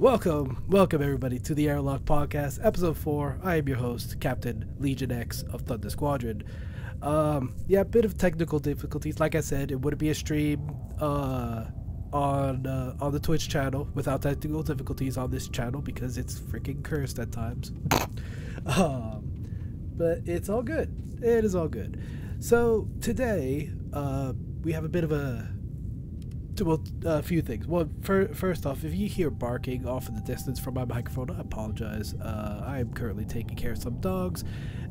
Welcome, welcome everybody to the Airlock Podcast, episode four. I am your host, Captain Legion X of Thunder Squadron. Um, yeah, a bit of technical difficulties. Like I said, it wouldn't be a stream uh, on uh, on the Twitch channel without technical difficulties on this channel because it's freaking cursed at times. um, but it's all good. It is all good. So today, uh, we have a bit of a well, a few things. Well, for, first off, if you hear barking off in the distance from my microphone, I apologize. Uh, I am currently taking care of some dogs,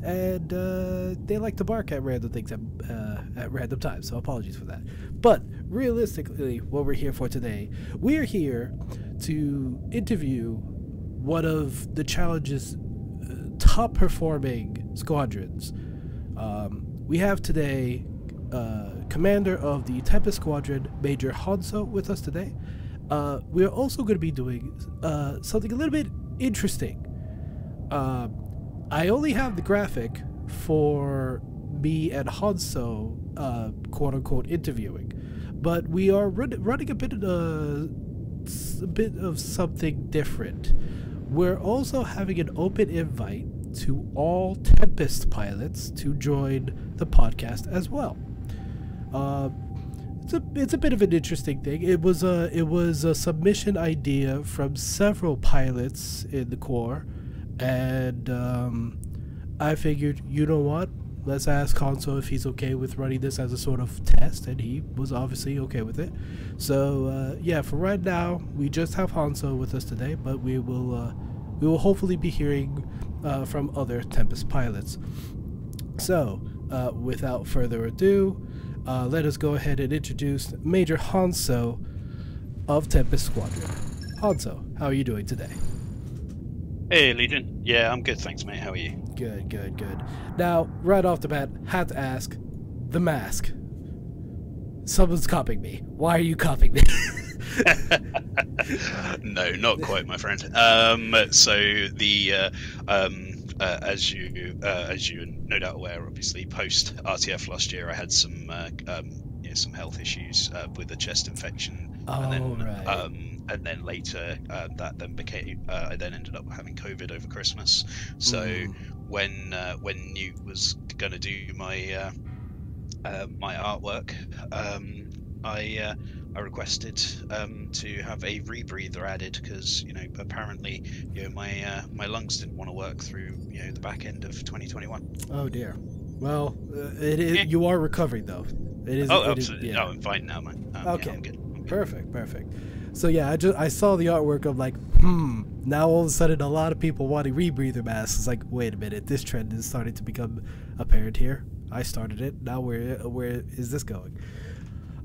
and uh, they like to bark at random things at, uh, at random times. So apologies for that. But realistically, what we're here for today, we are here to interview one of the challenge's uh, top performing squadrons. Um, we have today uh, commander of the Tempest Squadron, Major Hanso, with us today. Uh, we are also going to be doing uh, something a little bit interesting. Uh, I only have the graphic for me and Hanso, uh, quote unquote, interviewing, but we are run- running a bit of a bit of something different. We're also having an open invite to all Tempest pilots to join the podcast as well. Uh, it's a it's a bit of an interesting thing. It was a it was a submission idea from several pilots in the Corps, and um, I figured, you know what? Let's ask Hanso if he's okay with running this as a sort of test, and he was obviously okay with it. So uh, yeah, for right now, we just have Hanso with us today, but we will uh, we will hopefully be hearing uh, from other Tempest pilots. So uh, without further ado uh, let us go ahead and introduce Major Hanso of Tempest Squadron. Hanso, how are you doing today? Hey, Legion. Yeah, I'm good, thanks, mate. How are you? Good, good, good. Now, right off the bat, had to ask the mask. Someone's copying me. Why are you copying me? no, not quite, my friend. Um, so the uh, um, uh, as you uh, as you no doubt aware, obviously post RTF last year, I had some uh, um, you know, some health issues uh, with a chest infection, oh, and then right. um, and then later uh, that then became I then ended up having COVID over Christmas. So Mm. when when Newt was going to do my my artwork, um, I I requested um, to have a rebreather added because you know apparently you know my uh, my lungs didn't want to work through you know the back end of 2021. Oh dear. Well, uh, it is. You are recovering though. It is. oh, it is- absolutely. yeah. No, I'm fine now, man. Um, Okay. Yeah, I'm good. I'm good. Perfect, perfect. So yeah, I just I saw the artwork of like, hmm. Now all of a sudden, a lot of people wanting rebreather masks. It's like, wait a minute, this trend is starting to become apparent here. I started it. Now where where is this going?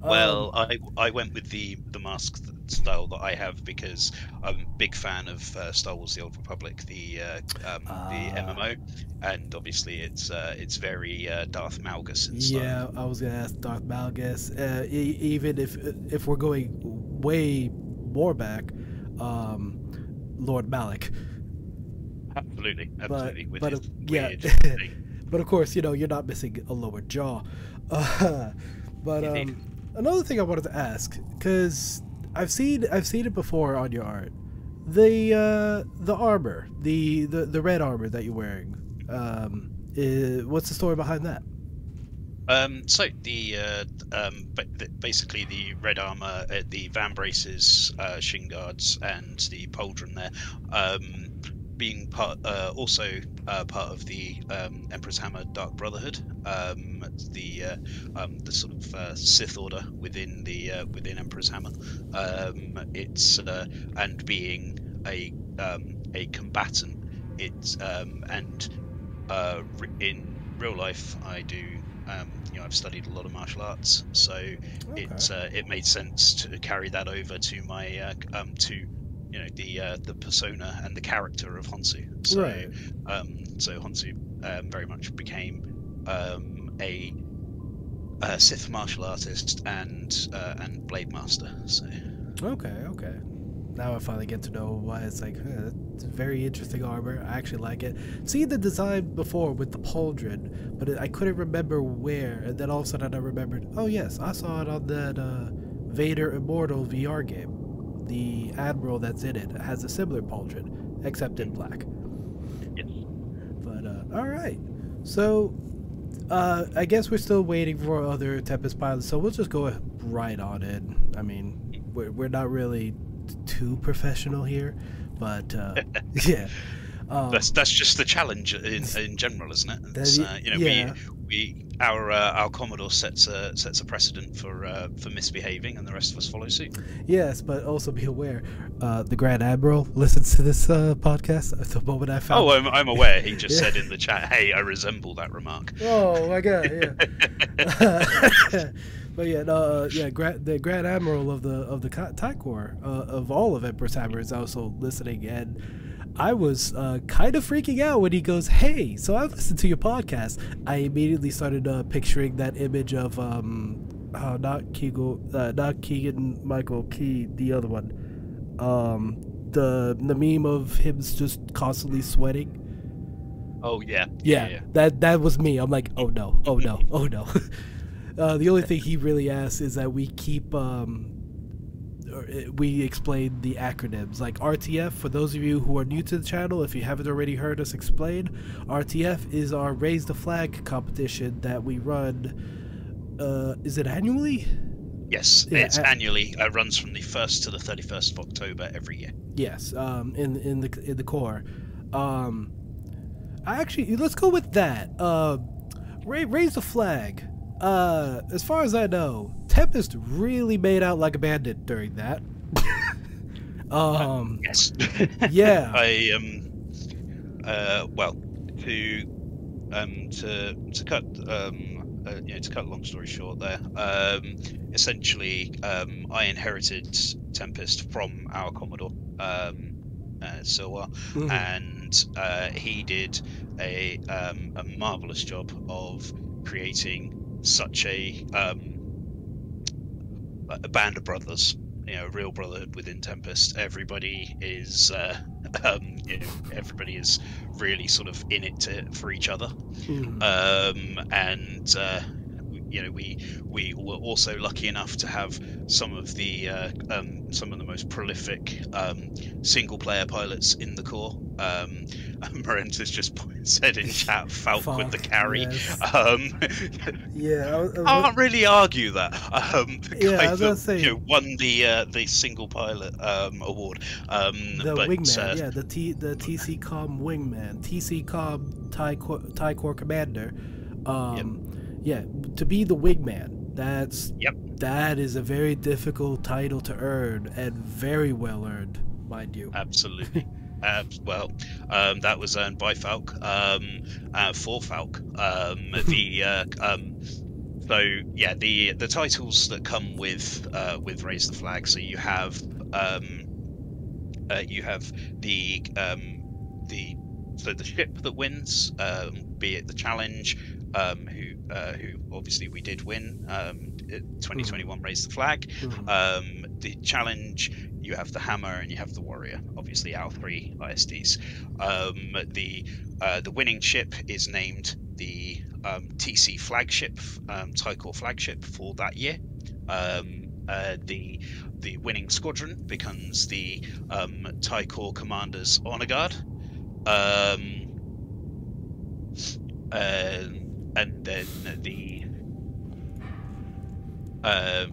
Well, Um, I I went with the the mask style that I have because I'm a big fan of uh, Star Wars: The Old Republic, the uh, um, Ah. the MMO, and obviously it's uh, it's very uh, Darth Malgus yeah, I was gonna ask Darth Malgus. Uh, e- even if if we're going way more back, um, Lord Malak. Absolutely, But- absolutely. with but, his uh, yeah. weird thing. But of course, you know, you're not missing a lower jaw. Uh, but um, another thing I wanted to ask, because I've seen I've seen it before on your art, the uh, the armor, the, the the red armor that you're wearing. Um, i what's the story behind that? Um, so the uh, um, basically the red armor, uh, the vambraces, uh, shin guards, and the pauldron there, um, being part uh, also uh, part of the um, Emperor's Hammer Dark Brotherhood, um, the uh, um, the sort of uh, Sith Order within the uh, within Emperor's Hammer. Um, it's uh, and being a um, a combatant, it's um, and uh, re- in real life I do um, you know I've studied a lot of martial arts, so it uh, it made sense to carry that over to my uh, um, to you know the uh, the persona and the character of Honsu. So right. um, so Honsu um, very much became um, a, a Sith martial artist and uh, and blade master. So Okay. Okay. Now I finally get to know why it's like huh, it's very interesting armor. I actually like it. Seen the design before with the pauldron, but it, I couldn't remember where. And then all of a sudden I remembered. Oh yes, I saw it on that uh, Vader Immortal VR game. The admiral that's in it has a similar pauldron, except in black. Yes. But uh, all right, so uh, I guess we're still waiting for other Tempest pilots, so we'll just go right on in. I mean, we're we're not really too professional here, but uh, yeah. Um, that's that's just the challenge in, in general, isn't it? It's, uh, you know, yeah. we we our uh, our commodore sets a sets a precedent for uh, for misbehaving, and the rest of us follow suit. Yes, but also be aware, uh, the Grand Admiral listens to this uh, podcast. At the moment I found. Oh, I'm, I'm aware. He just yeah. said in the chat, "Hey, I resemble that remark." Oh my god! Yeah. but yeah, uh, yeah, the Grand Admiral of the of the Tie Corps uh, of all of Emperor's Hammer is also listening and I was uh, kind of freaking out when he goes, "Hey, so I listened to your podcast." I immediately started uh, picturing that image of um, uh, not Keegan, uh, not Keegan Michael Key, the other one, um, the the meme of him just constantly sweating. Oh yeah. yeah, yeah, yeah. that that was me. I'm like, oh no, oh no, oh no. uh, the only thing he really asks is that we keep um, we explain the acronyms like RTF. For those of you who are new to the channel, if you haven't already heard us explain, RTF is our Raise the Flag competition that we run. Uh, is it annually? Yes, yeah, it's annually. It runs from the first to the thirty first of October every year. Yes, um, in in the in the Corps. Um, I actually let's go with that. Uh, raise the flag. Uh, as far as I know, Tempest really made out like a bandit during that. um, yes. yeah. I um. Uh, well, to um to to cut um uh, you know to cut a long story short there um essentially um I inherited Tempest from our Commodore um uh, Silwa mm. and uh, he did a um, a marvelous job of creating such a um, a band of brothers, you know, a real brotherhood within Tempest. Everybody is, uh, um, you know, everybody is really sort of in it to, for each other, mm. um, and uh, you know, we we were also lucky enough to have some of the uh, um, some of the most prolific um, single player pilots in the Corps. Um, Morentis just said in chat, Falk, Falk with the carry. Yes. Um, yeah, I, was, I can't really argue that. Um, the yeah, I was that, say, you know, won the uh, the single pilot um, award. Um, the but, wingman, uh, yeah, the T the TCCOM wingman, TCCOM Tie Corps commander. Um, yep yeah, to be the wingman. That's yep. That is a very difficult title to earn and very well earned, mind you. Absolutely. Uh, well, um, that was earned by Falk um, uh, for Falk. Um, the uh, um, so yeah, the the titles that come with uh, with raise the flag. So you have um, uh, you have the um, the so the ship that wins, be it the challenge, um, who uh, who obviously we did win. Um, 2021 mm. raised the flag. Mm. Um, the challenge you have the hammer and you have the warrior. Obviously, our three ISDs. Um, the uh, the winning ship is named the um, TC flagship, um, Tie Corps flagship for that year. Um, uh, the the winning squadron becomes the um, Tie Corps Commander's Honor Guard. Um, uh, and then the uh,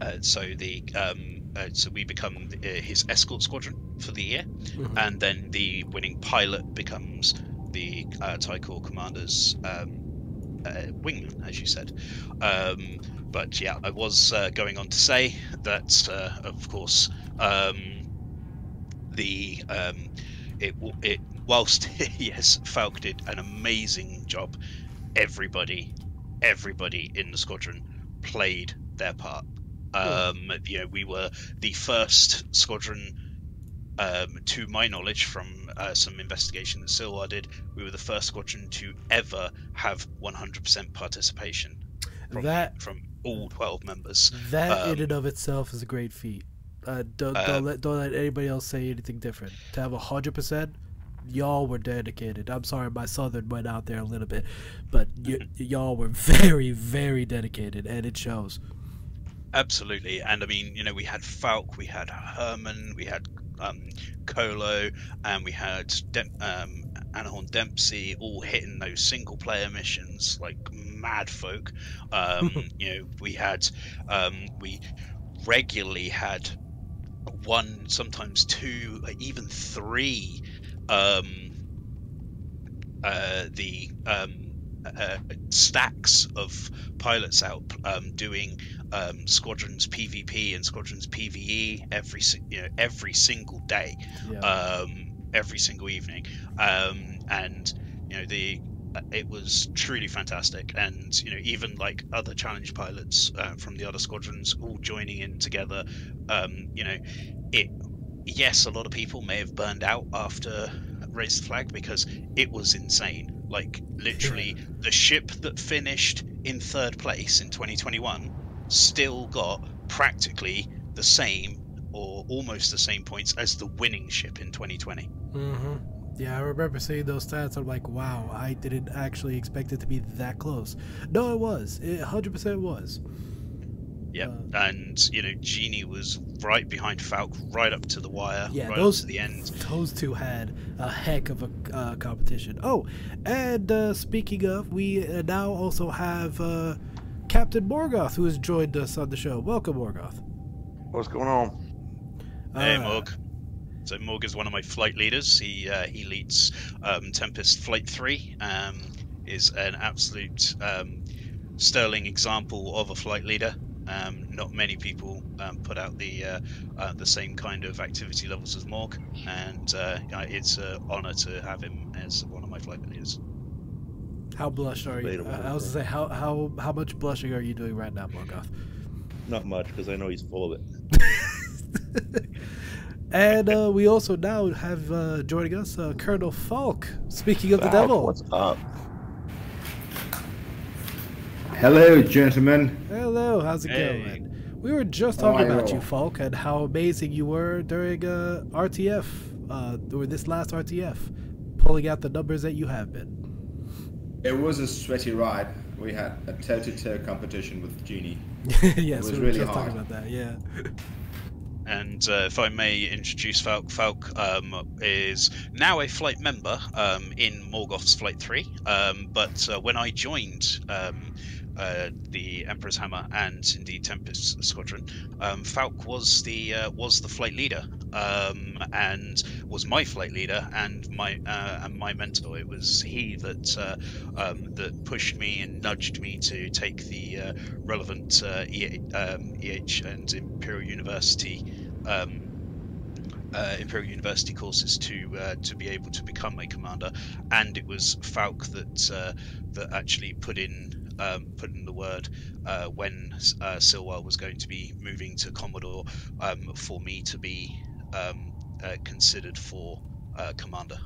uh, so the um, uh, so we become the, uh, his escort squadron for the year, mm-hmm. and then the winning pilot becomes the uh, Tie Corps commander's um, uh, wingman, as you said. Um, but yeah, I was uh, going on to say that, uh, of course, um, the um, it it whilst yes, Falk did an amazing job, everybody, everybody in the squadron played their part. Um, you know, we were the first squadron, um, to my knowledge, from uh, some investigation that Silwa did, we were the first squadron to ever have 100% participation from, that from all 12 members. That um, in and of itself is a great feat. Uh, don't, don't uh, let don't let anybody else say anything different. To have hundred percent, y'all were dedicated. I'm sorry, my southern went out there a little bit, but y- y'all were very, very dedicated, and it shows. Absolutely, and I mean, you know, we had Falk, we had Herman, we had um, Colo, and we had Dem- um, Anahorn Dempsey all hitting those single player missions like mad folk. Um, you know, we had um, we regularly had one, sometimes two, even three. Um, uh, the um, uh, stacks of pilots out um, doing um, squadrons PvP and squadrons PVE every you know every single day, yeah. um, every single evening, um, and you know the uh, it was truly fantastic and you know even like other challenge pilots uh, from the other squadrons all joining in together um, you know it yes a lot of people may have burned out after raise the flag because it was insane like literally the ship that finished in third place in 2021 still got practically the same or almost the same points as the winning ship in 2020. Mm-hmm. Yeah, I remember seeing those stats. I'm like, wow, I didn't actually expect it to be that close. No, it was. It 100% was. Yeah, uh, and you know, Genie was right behind Falk, right up to the wire, yeah, right those, to the end. Those two had a heck of a uh, competition. Oh, and uh, speaking of, we uh, now also have uh, Captain Morgoth, who has joined us on the show. Welcome, Morgoth. What's going on? Hey, uh, Morg. So Morg is one of my flight leaders. He uh, he leads um, Tempest Flight Three. Um, is an absolute um, sterling example of a flight leader. Um, not many people um, put out the uh, uh, the same kind of activity levels as Morg, and uh, it's an honour to have him as one of my flight leaders. How blush are you? Uh, I was to say, how how how much blushing are you doing right now, Morgoth? Not much, because I know he's full of it. and uh, we also now have uh, joining us uh, Colonel Falk. Speaking of Falk, the devil, what's up? Hello, gentlemen. Hello, how's it hey. going? We were just talking oh, about you, Falk, and how amazing you were during uh, RTF, uh, or this last RTF, pulling out the numbers that you have been. It was a sweaty ride. We had a toe-to-toe competition with Genie. yes, it was we were really just hard. talking about that. Yeah. And uh, if I may introduce Falk, Falk um, is now a flight member um, in Morgoth's Flight 3. Um, but uh, when I joined um, uh, the Emperor's Hammer and indeed Tempest Squadron, um, Falk was the uh, was the flight leader um, and was my flight leader and my uh, and my mentor. It was he that uh, um, that pushed me and nudged me to take the uh, relevant EH and Imperial University. Um, uh, Imperial University courses to uh, to be able to become a commander, and it was Falk that uh, that actually put in um, put in the word uh, when uh, Silwell was going to be moving to Commodore um, for me to be um, uh, considered for uh, commander.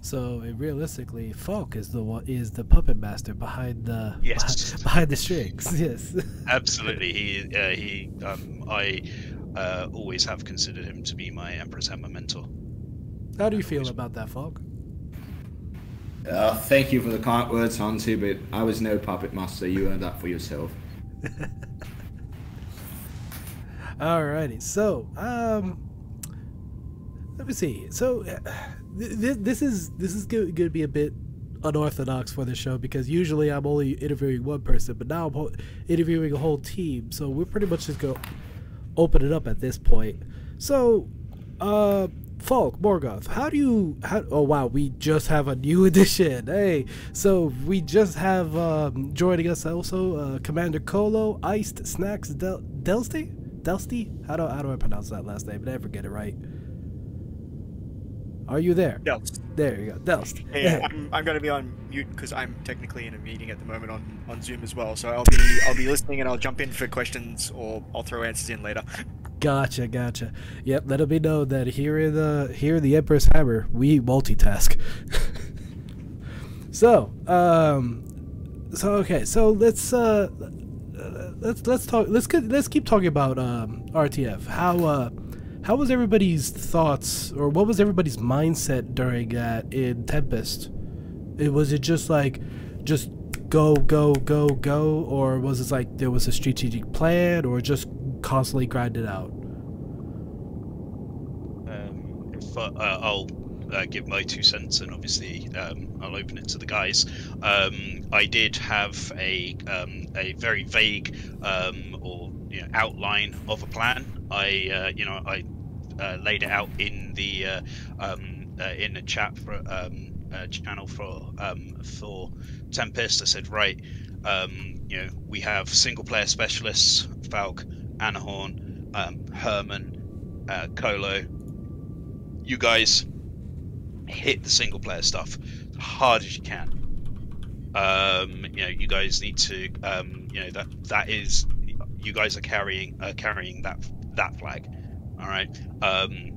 So realistically, Falk is the one is the puppet master behind the yes. behind, behind the strings. Yes, absolutely. He uh, he um, I uh, always have considered him to be my Emperor's Hammer mentor. How do you feel about that, Falk? Uh, thank you for the kind words, Hansi, but I was no puppet master. You earned that for yourself. Alrighty, so um, let me see. So uh, th- this is this is going to be a bit unorthodox for the show because usually I'm only interviewing one person, but now I'm ho- interviewing a whole team. So we're pretty much just going to open it up at this point. So, uh, Falk, Morgoth, how do you? How, oh wow, we just have a new addition. Hey, so we just have um, joining us also uh, Commander Colo, Iced Snacks Del- Delsty, Delsty. How do how do I pronounce that last name? But I never get it right. Are you there? Delst. There you go, Delst. Hey, I'm, I'm going to be on mute because I'm technically in a meeting at the moment on, on Zoom as well. So I'll be I'll be listening and I'll jump in for questions or I'll throw answers in later. Gotcha, gotcha. Yep, let it be known that here in the here in the Emperor's Hammer, we multitask. so, um, so okay, so let's uh, let's let's talk. Let's let's keep talking about um, RTF. How uh, how was everybody's thoughts, or what was everybody's mindset during that in Tempest? It was it just like, just go, go, go, go, or was it like there was a strategic plan, or just constantly grind it out? Um, if I, uh, I'll uh, give my two cents, and obviously um, I'll open it to the guys. Um, I did have a um, a very vague um, or you know, outline of a plan. I uh, you know I uh, laid it out in the uh, um, uh, in the chat for channel for for Tempest. I said right, um, you know we have single player specialists, Falk, Anahorn, um, Herman, uh, Colo. You guys hit the single player stuff hard as you can. Um, you know, you guys need to, um, you know, that that is, you guys are carrying uh, carrying that that flag. All right. Um,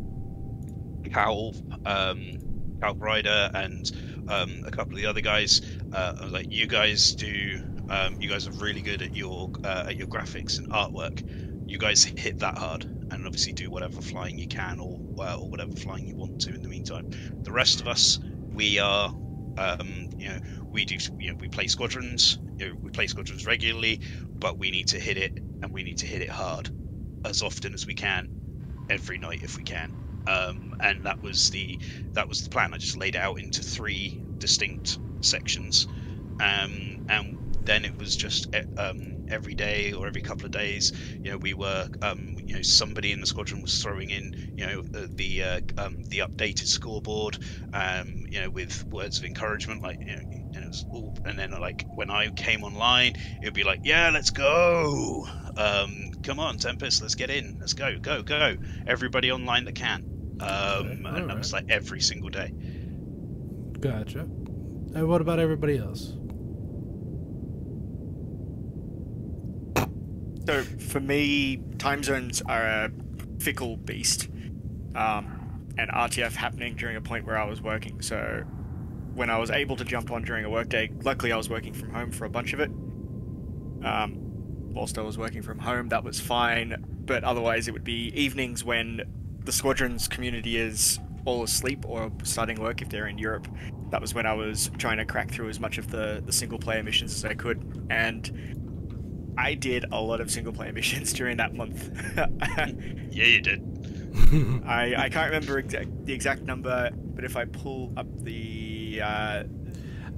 Cal, um, Cal Ryder, and um, a couple of the other guys. Uh, like, you guys do. Um, you guys are really good at your uh, at your graphics and artwork. You guys hit that hard, and obviously do whatever flying you can, or or whatever flying you want to. In the meantime, the rest of us, we are, um, you know, we do, you know, we play squadrons. You know, we play squadrons regularly, but we need to hit it, and we need to hit it hard, as often as we can, every night if we can. Um, and that was the that was the plan. I just laid it out into three distinct sections, um, and then it was just eh, um, every day or every couple of days. You know, we were um, you know somebody in the squadron was throwing in you know the the, uh, um, the updated scoreboard, um, you know, with words of encouragement like you know. And, it was all, and then like when I came online, it would be like, "Yeah, let's go! Um, come on, Tempest, let's get in, let's go, go, go! Everybody online that can." Um, Okay, and that was like every single day. Gotcha. And what about everybody else? So for me, time zones are a fickle beast, um, and RTF happening during a point where I was working. So when I was able to jump on during a workday, luckily I was working from home for a bunch of it. Um, whilst I was working from home, that was fine. But otherwise, it would be evenings when the squadron's community is all asleep or starting work if they're in Europe. That was when I was trying to crack through as much of the, the single player missions as I could. And I did a lot of single player missions during that month. Yeah, you did. I, I can't remember exact, the exact number, but if I pull up the uh,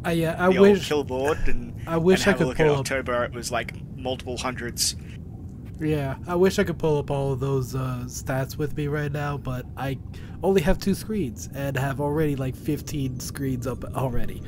I yeah, I the old wish kill board and, I wish and I could a look at pull up. October, it was like multiple hundreds. Yeah, I wish I could pull up all of those uh, stats with me right now, but I only have two screens and have already like 15 screens up already.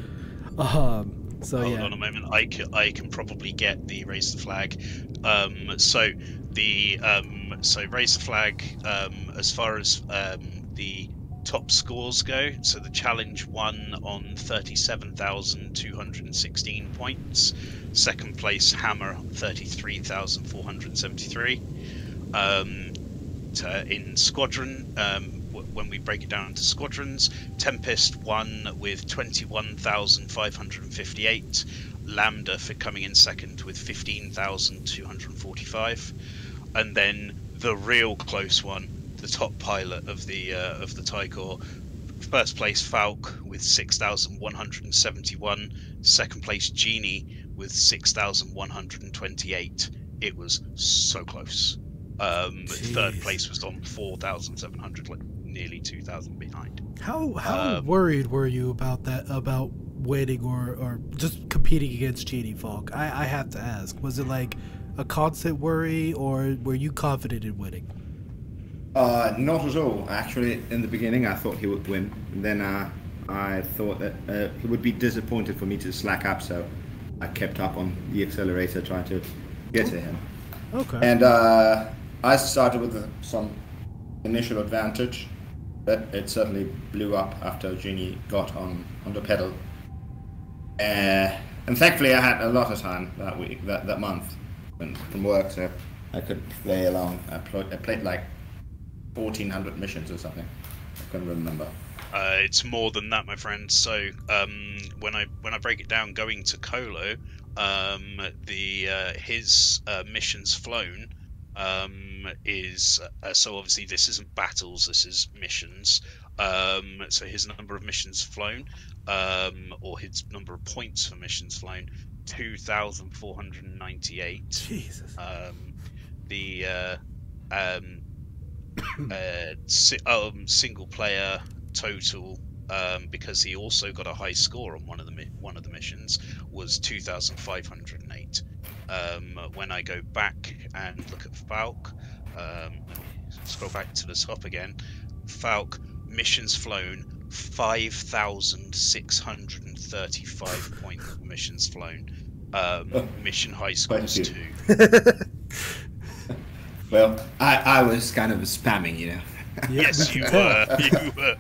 Um, so Hold yeah. on a moment. I can, I can probably get the raise the flag. Um, so the um, so raise the flag um, as far as um, the top scores go. So the challenge won on thirty-seven thousand two hundred sixteen points. Second place Hammer thirty-three thousand four hundred seventy-three. Um, to, in squadron, um, when we break it down into squadrons, Tempest won with 21,558. Lambda for coming in second with 15,245, and then the real close one, the top pilot of the uh, of the Tie Corps, first place Falk with 6,171, second place Genie with 6,128. It was so close. Um, third place was on 4,700, like nearly 2,000 behind. How how Um, worried were you about that about winning or or just competing against Genie Falk? I I have to ask. Was it like a constant worry or were you confident in winning? Uh, not at all. Actually, in the beginning, I thought he would win. Then uh, I thought that uh, he would be disappointed for me to slack up, so I kept up on the accelerator trying to get to him. Okay. And uh, I started with some initial advantage, but it certainly blew up after Genie got on, on the pedal. Uh, and thankfully, I had a lot of time that week, that, that month, from work, so I could play along. I, pl- I played like 1,400 missions or something. I can't remember. Uh, it's more than that, my friend. So um, when I when I break it down, going to Colo, um, the uh, his uh, missions flown um, is uh, so obviously this isn't battles, this is missions. Um, so his number of missions flown, um, or his number of points for missions flown, 2,498. Jesus. Um, the uh, um, uh, si- um, single player total um, because he also got a high score on one of the mi- one of the missions was 2,508. Um, when I go back and look at Falk, um, scroll back to the top again. Falk missions flown 5,635 points of missions flown. Um, Oh. mission high scores you. two. Well, I, I was kind of spamming, you know. Yes, you were. You were.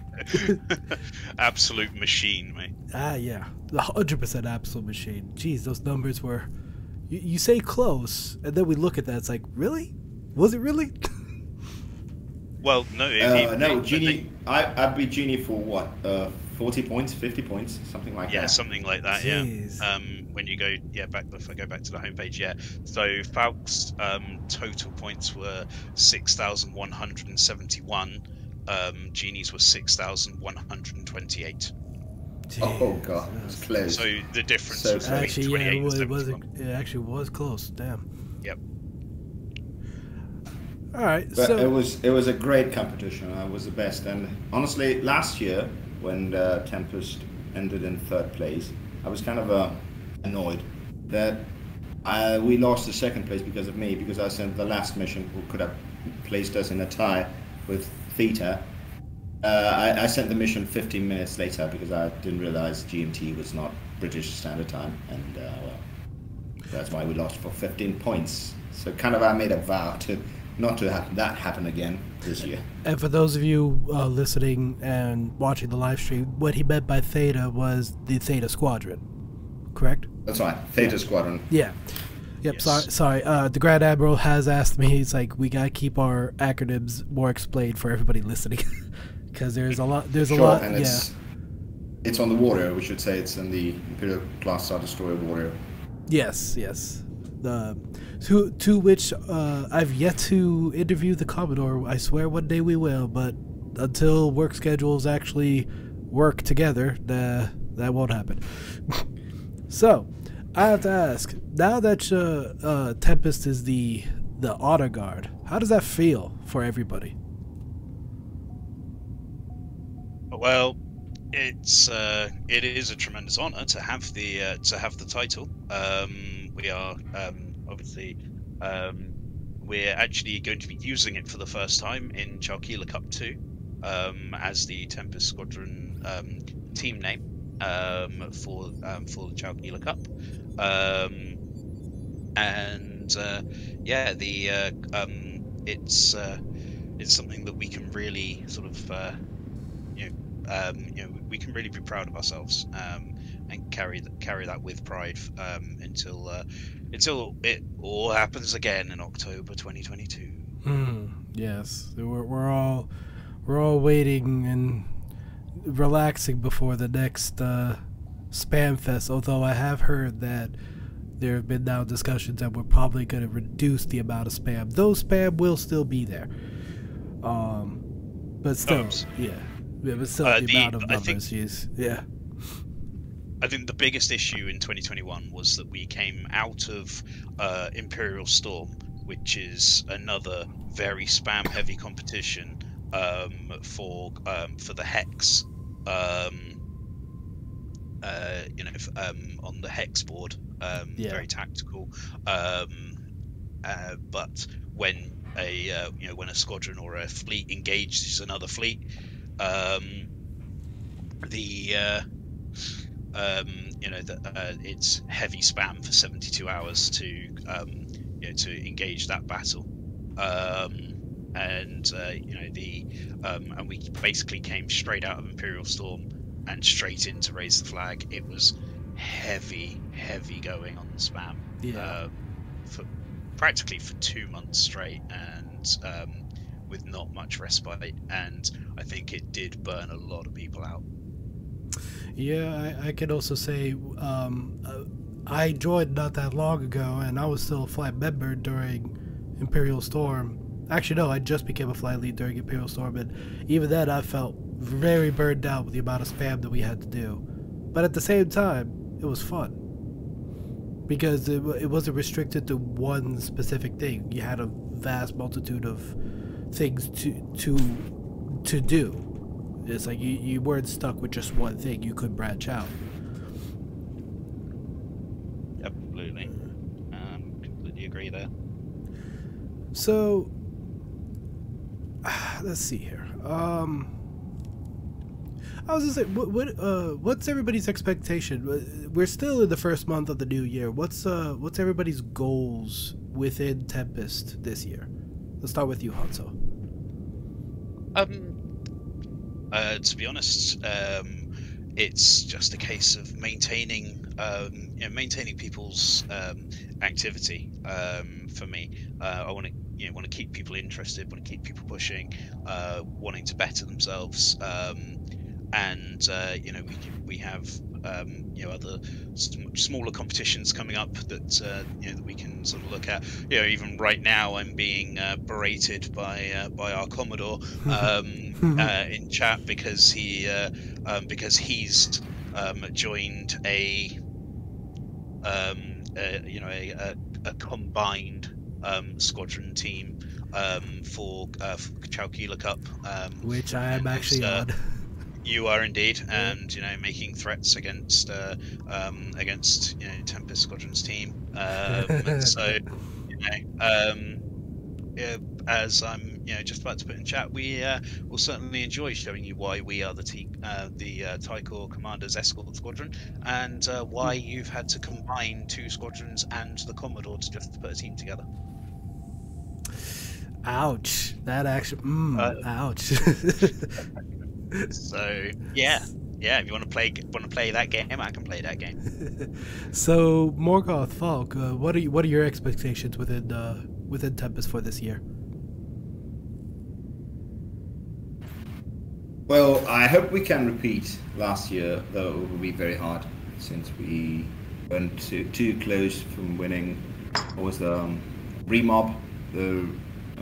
Absolute machine, mate. Ah, yeah, hundred percent absolute machine. Jeez, those numbers were. You, you say close, and then we look at that. It's like, really? Was it really? Well, no, it, Uh, it- no, they- Genie. I'd be Genie for what? Uh, 40 points, 50 points, something like yeah, that. Yeah, something like that. Jeez. Yeah. Um, when you go, yeah, back if I go back to the homepage, yeah. So Falk's um, total points were six thousand one hundred and seventy-one. Um, Genie's was six thousand one hundred and twenty-eight. Oh, God, it was close. So the difference So was close. between Actually, yeah, 28 it was, it was. 71. It actually was close. Damn. Yep. All right. But so it was it was a great competition. I was the best, and honestly, last year when uh, Tempest ended in third place, I was kind of uh, annoyed that I, we lost the second place because of me because I sent the last mission who could have placed us in a tie with Theta. Uh, I, I sent the mission 15 minutes later because I didn't realize GMT was not British Standard Time, and uh, well, that's why we lost for 15 points. So kind of I made a vow to not to have that happen again this year. And for those of you uh, listening and watching the live stream, what he meant by Theta was the Theta Squadron, correct? That's right, Theta Squadron. Yeah. Yep. Yes. Sorry. Sorry. Uh, the Grand Admiral has asked me. He's like, we gotta keep our acronyms more explained for everybody listening, because there's a lot. There's a Sure, lot. and Yeah. it's it's on the Warrior. We should say it's in the Imperial class Star Destroyer Warrior. Yes. Yes. The to to which uh, I've yet to interview the Commodore. I swear one day we will, but until work schedules actually work together, the, that won't happen. so, I have to ask: now that uh, uh, Tempest is the the honor guard, how does that feel for everybody? Well, it's uh, it is a tremendous honour to have the uh, to have the title. Um, we are um, obviously um, we're actually going to be using it for the first time in Chalkila Cup Two um, as the Tempest Squadron um, team name um, for for the Chalkila Cup. And uh, yeah, the uh, it's uh, it's something that we can really sort of uh, um, you know we can really be proud of ourselves um, and carry th- carry that with pride um, until uh, until it all happens again in October 2022. Hmm. Yes, we're, we're all we're all waiting and relaxing before the next uh, spam fest. Although I have heard that there have been now discussions that we're probably going to reduce the amount of spam. Though spam will still be there. Um, but still, Oops. yeah, but still Uh, the, amount of I think- numbers used. Yeah. I think the biggest issue in 2021 was that we came out of uh, Imperial Storm, which is another very spam-heavy competition um, for um, for the hex. Um, uh, you know, um, on the hex board, um, Yeah. very tactical. Um, uh, but when a uh, you know when a squadron or a fleet engages another fleet, um, the uh, um, you know that uh, it's heavy spam for 72 hours to um, you know to engage that battle. Um, and uh, you know the um, and we basically came straight out of Imperial Storm and straight in to raise the flag. It was heavy heavy going on the spam Yeah. um, for practically for two months straight. And um, with not much respite and I think it did burn a lot of people out Yeah, I, I can also say um, uh, I joined not that long ago, and I was still a flight member during Imperial Storm. Actually, no, I just became a flight lead during Imperial Storm, and even then, I felt very burned out with the amount of spam that we had to do. But at the same time, it was fun. because it, it wasn't restricted to one specific thing. You had a vast multitude of things to to to do. It's like you, you weren't stuck with just one thing. You could branch out. Absolutely. Um, completely agree there. So let's see here. Um, I was gonna say, what, what uh, what's everybody's expectation? Uh, We're still in the first month of the new year. What's uh, what's everybody's goals within Tempest this year? Let's start with you, Hanso. Um, uh, to be honest, um, it's just a case of maintaining, um, you know, maintaining people's um, activity. Um, for me, uh, I want to, you know, want to keep people interested, want to keep people pushing, uh, wanting to better themselves, um, and uh, you know, we we have. Um, you know, other sm- smaller competitions coming up that uh, you know that we can sort of look at. You know, even right now, I'm being uh, berated by uh, by our commodore um, uh, in chat because he uh, um, because he's um, joined a um, uh, you know a, a, a combined um, squadron team um, for uh, for Cup. Um, Which I am actually uh, on. you are indeed, and you know making threats against uh, um, against you know Tempest Squadron's team. Um, so you know, um, yeah, as I'm you know just about to put in chat, we uh, will certainly enjoy showing you why we are the T- uh, the uh, Tie Corps Commanders Escort Squadron, and uh, why you've had to combine two squadrons and the Commodore to just put a team together. Ouch! That actually. Mm, Uh, ouch. So yeah. Yeah, if you want to play want to play that game, I can play that game. so Morgoth Falk, uh, what are you, what are your expectations within uh, within Tempest for this year? Well, I hope we can repeat last year, though it will be very hard since we went too, too close from winning. What was the um, remob? The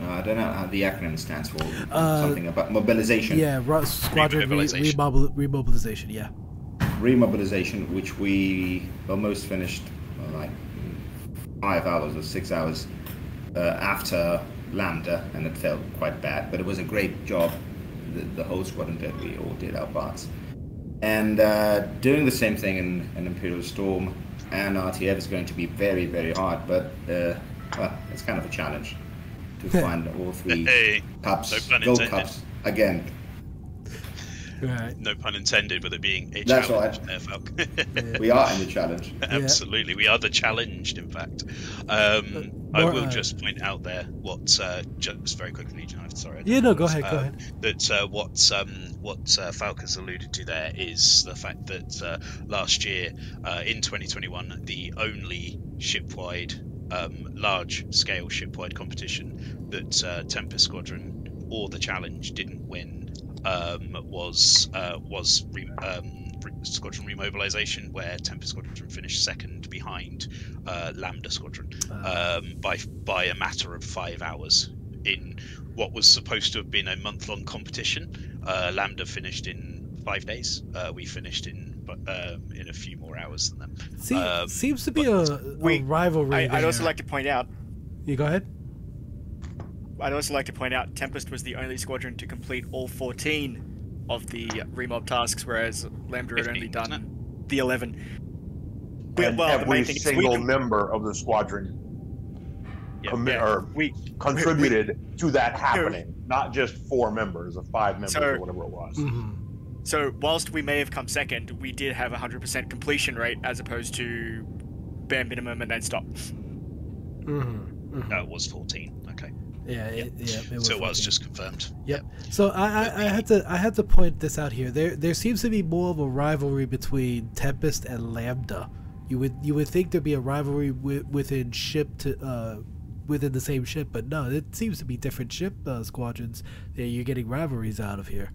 uh, I don't know how the acronym stands for. Uh, Something about mobilization. Yeah, Ro- squadron re- Remobilization. remobil- remobilization. Yeah. remobilization, which we almost finished uh, like five hours or six hours uh, after Lambda, and it felt quite bad. But it was a great job. The, the whole squadron did. We all did our parts. And uh, doing the same thing in, in Imperial Storm and RTF is going to be very, very hard. But uh, well, it's kind of a challenge to find all three Hey, cups, no pun gold cups again. Right. no pun intended with it being a That's challenge right. there, Falk. We are in the challenge. Absolutely, we are the challenged. In fact, um, I will uh, just point out there what uh, just very quickly, Legion. I'm sorry. I Yeah, no, go didn't, ahead, go uh, ahead. That uh, what um, what uh, Falk has alluded to there is the fact that uh, last year uh, in 2021, the only shipwide, um, large-scale shipwide competition that uh, Tempest Squadron or the Challenge didn't win um, was uh, was re- um, re- Squadron Remobilization, where Tempest Squadron finished second behind uh, Lambda Squadron Uh, um, by by a matter of five hours in what was supposed to have been a month-long competition. Uh, Lambda finished in five days. Uh, we finished in bu- um, in a few more hours than them. See, um, seems to be a, a we- rivalry. I, I'd also like to point out. You go ahead. I'd also like to point out Tempest was the only squadron to complete all 14 of the remob tasks, whereas Lambda had only 15, wasn't done the 11. But, and well, the every main thing is single member of the squadron Yeah. commit yeah, or we contributed to that happening, not just four members or five members So- or whatever it was. Mhm. So whilst we may have come second, we did have a hundred percent completion rate as opposed to bare minimum and then stop. Mhm. Mhm. That was 14. Okay, Yeah, it, yeah. It was so it was 14. just confirmed. Yep. So I, I, I had to I had to point this out here. There there seems to be more of a rivalry between Tempest and Lambda. You would you would think there'd be a rivalry wi- within ship to uh within the same ship, but no, it seems to be different ship uh, squadrons that you're getting rivalries out of here.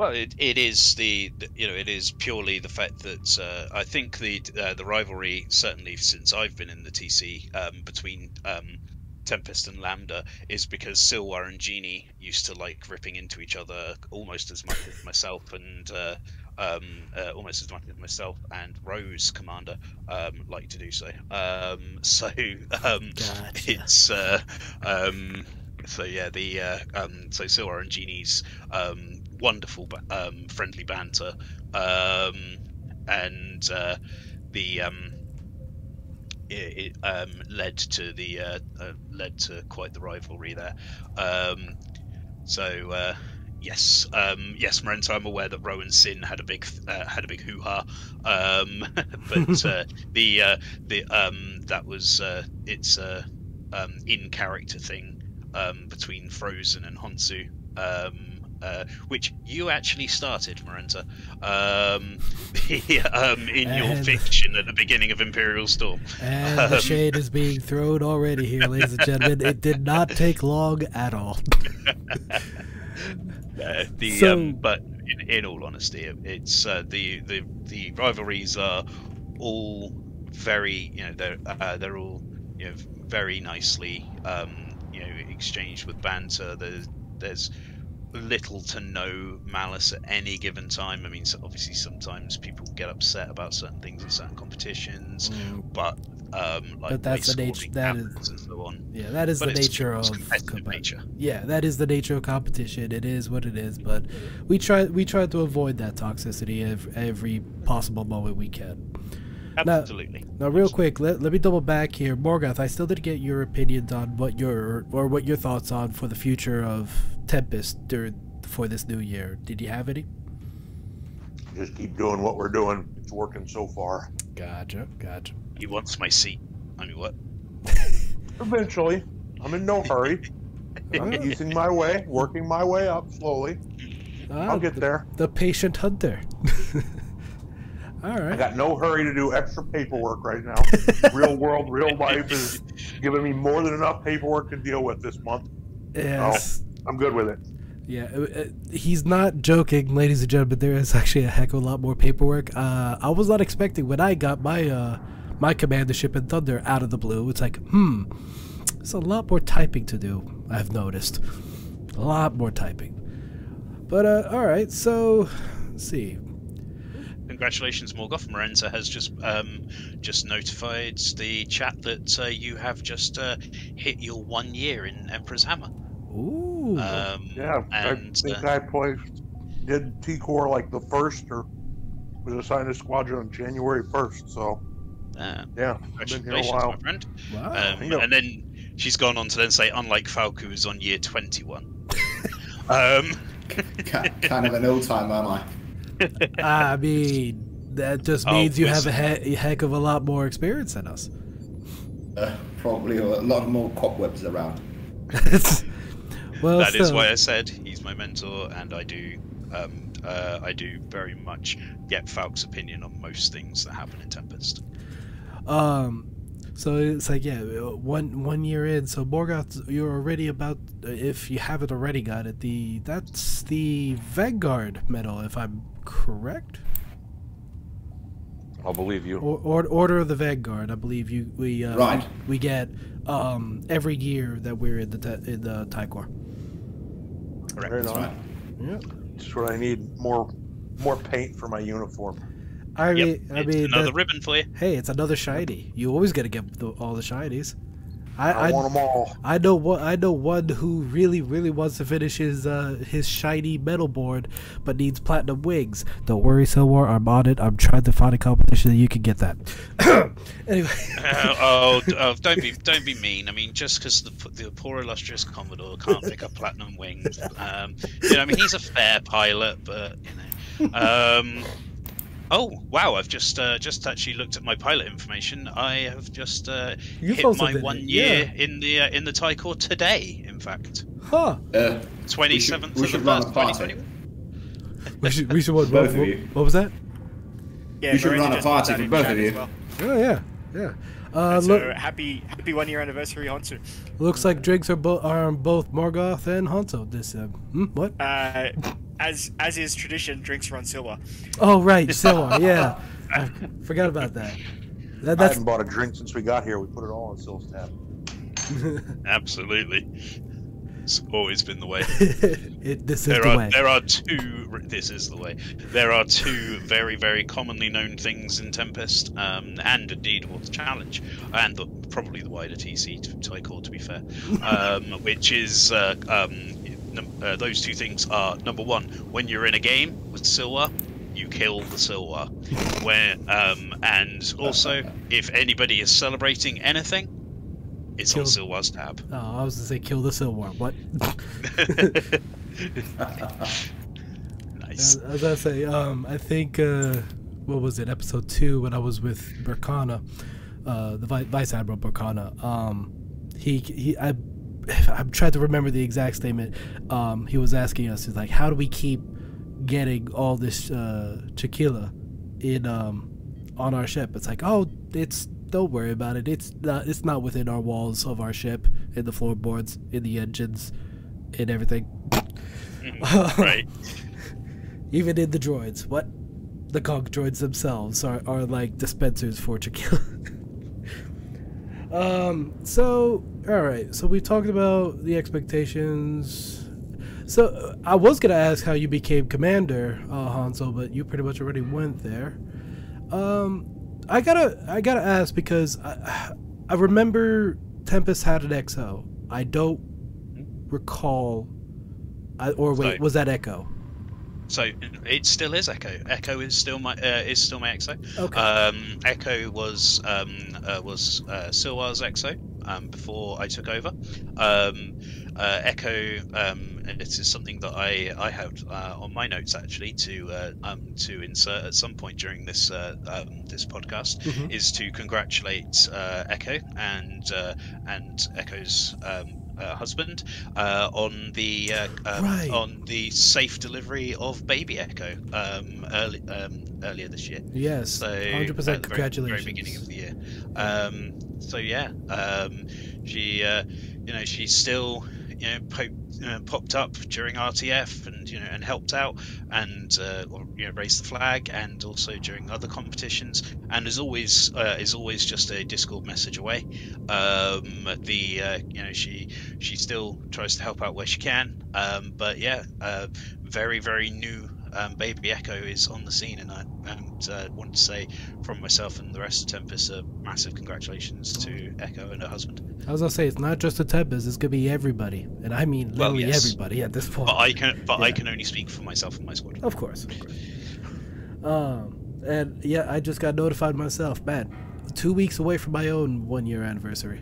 Well, it, it is the, the you know it is purely the fact that uh, I think the uh, the rivalry certainly since I've been in the TC um, between um, Tempest and Lambda is because Silwar and Genie used to like ripping into each other almost as much as myself and uh, um, uh, almost as much as myself and Rose Commander um, like to do so. Um, so um, it's uh, um, so yeah the uh, um, so Silwar and Genie's um, wonderful um, friendly banter um, and uh, the um, it, it um, led to the uh, uh, led to quite the rivalry there. Um, so uh, yes, um, yes, Marenta, I'm aware that Rowan Sin had a big uh, had a big hoo ha, um, but uh, the uh, the um, that was uh, it's a um, in character thing um, between Frozen and Honsu. Um, uh, which you actually started, Marenta, um, um, in your fiction at the beginning of Imperial Storm. And the Um, shade is being thrown already here, ladies and gentlemen. It did not take long at all. Uh, the So- um, but in, in all honesty, it, it's uh, the the the rivalries are all very you know they're uh, they're all you know very nicely um, you know exchanged with banter. There's there's little to no malice at any given time. I mean, so obviously sometimes people get upset about certain things at certain competitions, but um, like But that's the nature- that is- and so on. Yeah, that is But the nature of competitive nature. Yeah, that is the nature of competition. It is what it is, but we try we try to avoid that toxicity every, every possible moment we can. Now- Absolutely. Now, real quick, let, let me double back here, Morgoth. I still didn't get your opinions on what your or what your thoughts on for the future of Tempest during for this new year. Did you have any? Just keep doing what we're doing. It's working so far. Gotcha, gotcha. He wants my seat. I mean, what? Eventually, I'm in no hurry. I'm using my way, working my way up slowly. Ah, I'll get the, there. the patient hunter. All I got no hurry to do extra paperwork right now. real world, real life is giving me more than enough paperwork to deal with this month. Yes. I'm good with it. Yeah, uh, uh, he's not joking, ladies and gentlemen. There is actually a heck of a lot more paperwork. Uh, I was not expecting when I got my uh, my commandership in Thunder out of the blue. It's like, hmm, it's a lot more typing to do. I've noticed, a lot more typing. But uh, all right, so let's see. Congratulations, Morgoth. Marenta has just um, just notified the chat that uh, you have just uh, hit your one year in Emperor's Hammer. Ooh, Um, Yeah, and I think uh, I placed, did T Core like the first or was assigned to squadron on January 1st. So, uh, yeah, I've been here a congratulations, while. my friend. wow. Um, thank and then she's gone on to then say, unlike Falco, who's on year twenty-one. um, kind of an old timer, am I? I mean, that just Oh, means you have a, he- a heck of a lot more experience than us. Uh, probably a lot more cobwebs around. well, that is still. why I said he's my mentor, and I do. Um, uh, I do very much get Falk's opinion on most things that happen in Tempest. Um, so it's like yeah, one one year in. So Morgoth, you're already about if you haven't already got it. The that's the Vanguard medal, if I'm correct. I'll believe you. Or, or Order of the Vanguard, I believe you we uh, Right. we get um every year that we're in the te- in the Tie Corps. Correct. Right on. right. Yeah. Just what I need. More, more paint for my uniform. I Yep, mean, I it's mean, another that- ribbon for you. hey, it's another shiny. You always got to get the, all the shinies. I, I, I, want them all. I know one. I know one who really, really wants to finish his uh, his shiny metal board, but needs platinum wings. Don't worry, Silwar. I'm on it. I'm trying to find a competition that you can get that. anyway, Uh, oh, oh, don't be don't be mean. I mean, just because the the poor illustrious Commodore can't pick up platinum wings, um, you know, I mean, he's a fair pilot, but you know. Um, oh wow! I've just uh, just actually looked at my pilot information. I have just uh, You've hit my one it, year in the uh, in the Tie Corps today. In fact, huh? Uh, twenty seventh we of the first, a twenty party. twenty one. We should. We should. What, Both what, of you. what was that? Yeah, We should Miranda run a party for both of you. well. Oh yeah, yeah. Uh, And look, happy, happy one year anniversary, Hansu. looks like drinks are, bo- are on both Morgoth and Honto this. Uh, hmm, what? Uh, as as is tradition, drinks run on silver. Oh right, Silwar. Yeah, I forgot about that. That I haven't bought a drink since we got here. We put it all on Sil's tab. Absolutely. It's always been the way. it, this is There the are way. there are two. This is the way. There are two very very commonly known things in Tempest, um, and indeed Water Challenge, and the, probably the wider TC to Tie Corps to be fair, um, which is uh, um, num- uh, those two things are number one when you're in a game with Silwa, you kill the Silwa, when um, and also if anybody is celebrating anything, it's on Kill- Silwa's tab. Oh, I was gonna say kill the silver. What? nice. As, as I say, um, I think uh, what was it, episode two, when I was with Burkana, uh, the Vi- Vice Admiral Burkana. Um, he he, I, I'm trying to remember the exact statement. Um, he was asking us, he's like, how do we keep getting all this uh, tequila in um on our ship? It's like, oh, it's don't worry about it. It's not it's not within our walls of our ship, in the floorboards, in the engines, in everything. right. Even in the droids. What? The cog droids themselves are, are like dispensers for tequila. um, so, alright. So we talked about the expectations. So, uh, I was going to ask how you became commander, uh, Hanzo, but you pretty much already went there. Um, I gotta, I gotta ask because I, I remember Tempest had an XO. I don't recall. I, or wait, was that Echo? So it still is Echo. Echo is still my uh, is still my EXO. Okay. Um, Echo was um, uh, was uh, Silwar's EXO um, before I took over. Um, uh, Echo, um, and this is something that I I had uh, on my notes actually to uh, um, to insert at some point during this uh, um, this podcast Mhm. is to congratulate uh, Echo and uh, and Echo's um, uh, husband uh, on the uh, um, Right. on the safe delivery of baby Echo um, early, um, earlier this year. Yes, So hundred at percent. the very- Congratulations. Very, beginning of the year. Um, so yeah, um, she uh, you know she's still you know uh, popped up during RTF and you know and helped out and uh, you know raised the flag and also during other competitions and is always uh, is always just a Discord message away. Um, the uh, you know she she still tries to help out where she can. Um, but yeah, uh, very very new um, baby Echo is on the scene, and I and uh, want to say from myself and the rest of Tempest, a massive congratulations to Echo and her husband. I was gonna say it's not just the Tempest; it's gonna be everybody, and I mean Well, literally yes. everybody at this point. But I can but I can only speak for myself and my squad. Of course, of course. Um, and yeah, I just got notified myself. Man, two weeks away from my own one year anniversary.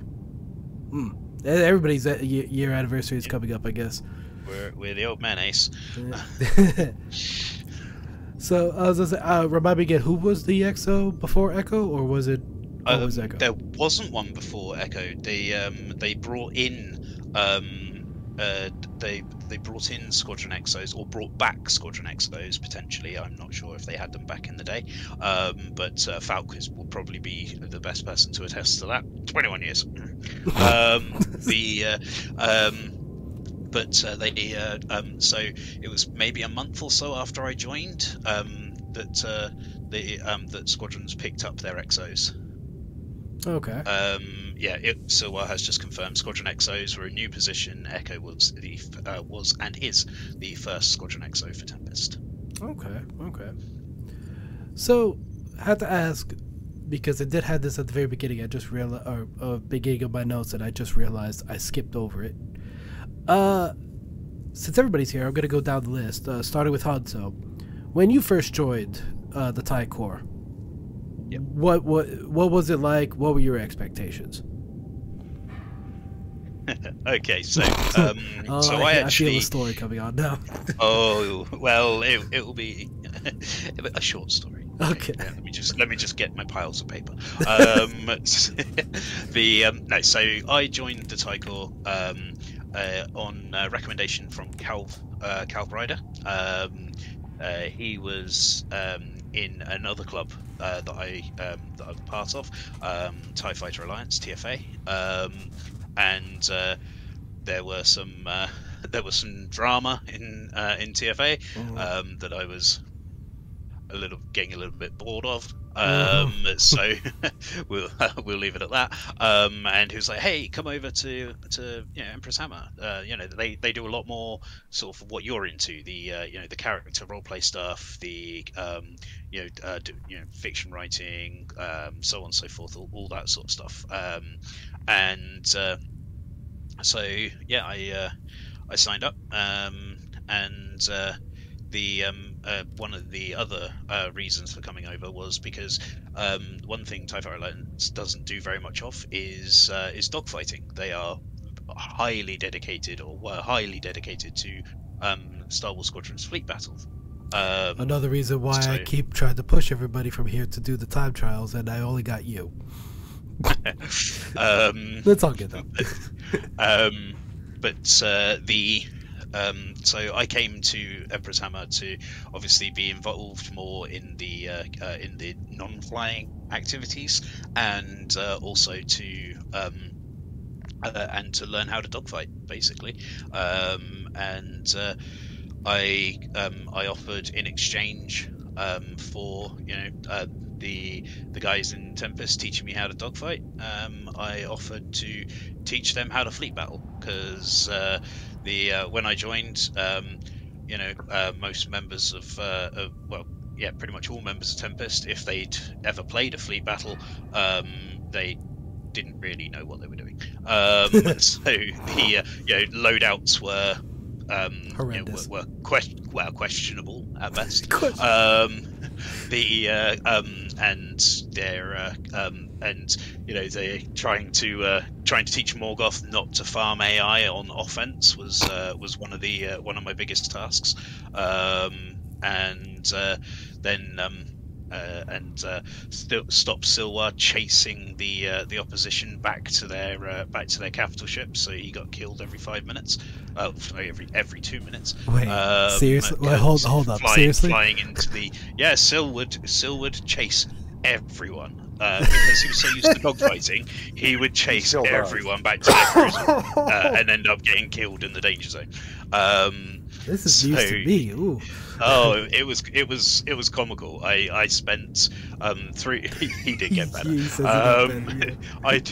Hmm. Everybody's uh, year anniversary is coming up, I guess. We're we're the old man, Ace. so I was say, uh, remind me again, who was the EXO before Echo, or was it always Um, Echo? There wasn't one before Echo. They um they brought in um uh they they brought in Squadron Exos or brought back Squadron Exos potentially. I'm not sure if they had them back in the day. Um, but uh, Falcus will probably be the best person to attest to that. 21 years. um, the uh, um. But uh, they, uh, um, so it was maybe a month or so after I joined um, that uh, the um, that squadrons picked up their exos. Okay. Um, yeah, it, Silwa has just confirmed Squadron Exos were a new position. Echo was the uh, was and is the first Squadron Exo for Tempest. Okay, okay. So, I had to ask because I did have this at the very beginning. I just realized, or uh, beginning of my notes, and I just realized I skipped over it. Uh, since everybody's here, I'm gonna go down the list, uh, starting with Hanzo. When you first joined uh, the Tie Corps, Yep. what what what was it like? What were your expectations? okay, so um, Oh, so I, I, I feel actually the story coming on now. oh well it, it will be a short story. Okay. Yeah, let me just let me just get my piles of paper. Um, the um, no, so I joined the Tie Corps um, uh, on uh, recommendation from Cal uh, Cal Ryder. Um, uh, he was um, in another club uh, that I um, that I'm part of, um, Tie Fighter Alliance (TFA), um, and uh, there were some uh, there was some drama in uh, in TFA Mhm. um, that I was a little getting a little bit bored of. Um, so we'll we'll leave it at that. Um, and who's like, "Hey, come over to to you know, Emperor's Hammer. Uh, you know, they they do a lot more sort of what you're into. The uh, you know the character roleplay stuff, the um, you know uh, do, you know fiction writing, um, so on and so forth, all, all that sort of stuff. Um, and uh, so yeah, I uh, I signed up, um, and uh, the um, uh, one of the other uh, reasons for coming over was because um, one thing Fighter Alliance doesn't do very much of is uh, is dogfighting. They are highly dedicated, or were highly dedicated to um, Star Wars Squadron's fleet battles. Um, Another reason why I keep trying to push everybody from here to do the time trials, and I only got you. um, Let's all get that. um, but uh, the um, so I came to Emperor's Hammer to obviously be involved more in the uh, uh, in the non-flying activities and uh, also to um, uh, and to learn how to dogfight basically. Um, and uh, I um, I offered in exchange um, for you know uh, the the guys in Tempest teaching me how to dogfight. Um, I offered to teach them how to fleet battle because uh, the uh, when I joined, um, you know, uh, most members of, uh, of well, yeah, pretty much all members of Tempest, if they'd ever played a fleet battle, um, they didn't really know what they were doing. Um, so the uh, you know loadouts were um, you know, Horrendous. were, were que- well questionable at best. Um, the uh, um, and they're uh, um, and you know they're trying to uh, trying to teach Morgoth not to farm AI on offense was uh, was one of the uh, one of my biggest tasks, um, and uh, then. Um, uh, and uh, still stop Silwa chasing the uh, the opposition back to their uh, back to their capital ship. So he got killed every five minutes, uh, sorry, every every two minutes. Wait, Um, seriously? Wait, hold- hold up, Flying, seriously? Flying into the yeah, Sil would Sil would chase everyone. Uh, because he was so used to dogfighting, he would chase still does. everyone back to their cruiser uh, and end up getting killed in the danger zone. Um, This is news So- to me. Ooh. Oh, it was it was it was comical. I I spent um three. He did get better. He says it got Um. I,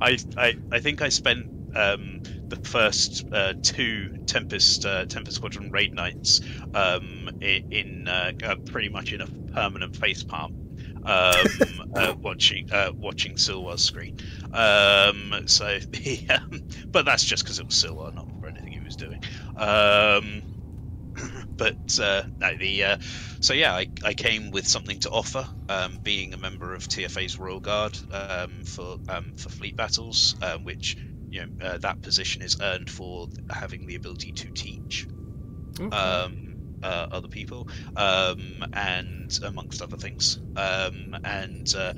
I, I, I think I spent um, the first uh, two Tempest uh, Tempest Squadron raid nights um, in, uh, uh, pretty much in a permanent face palm. Um, uh, watching uh, watching Silwa's screen, um, so yeah, um, but that's just because it was Silwa, not for anything he was doing. Um, but uh, no, the uh, so yeah, I, I came with something to offer, um, being a member of TFA's Royal Guard um, for um, for fleet battles, um, which you know uh, that position is earned for having the ability to teach um, uh, other people, um, and amongst other things, um, and. Uh,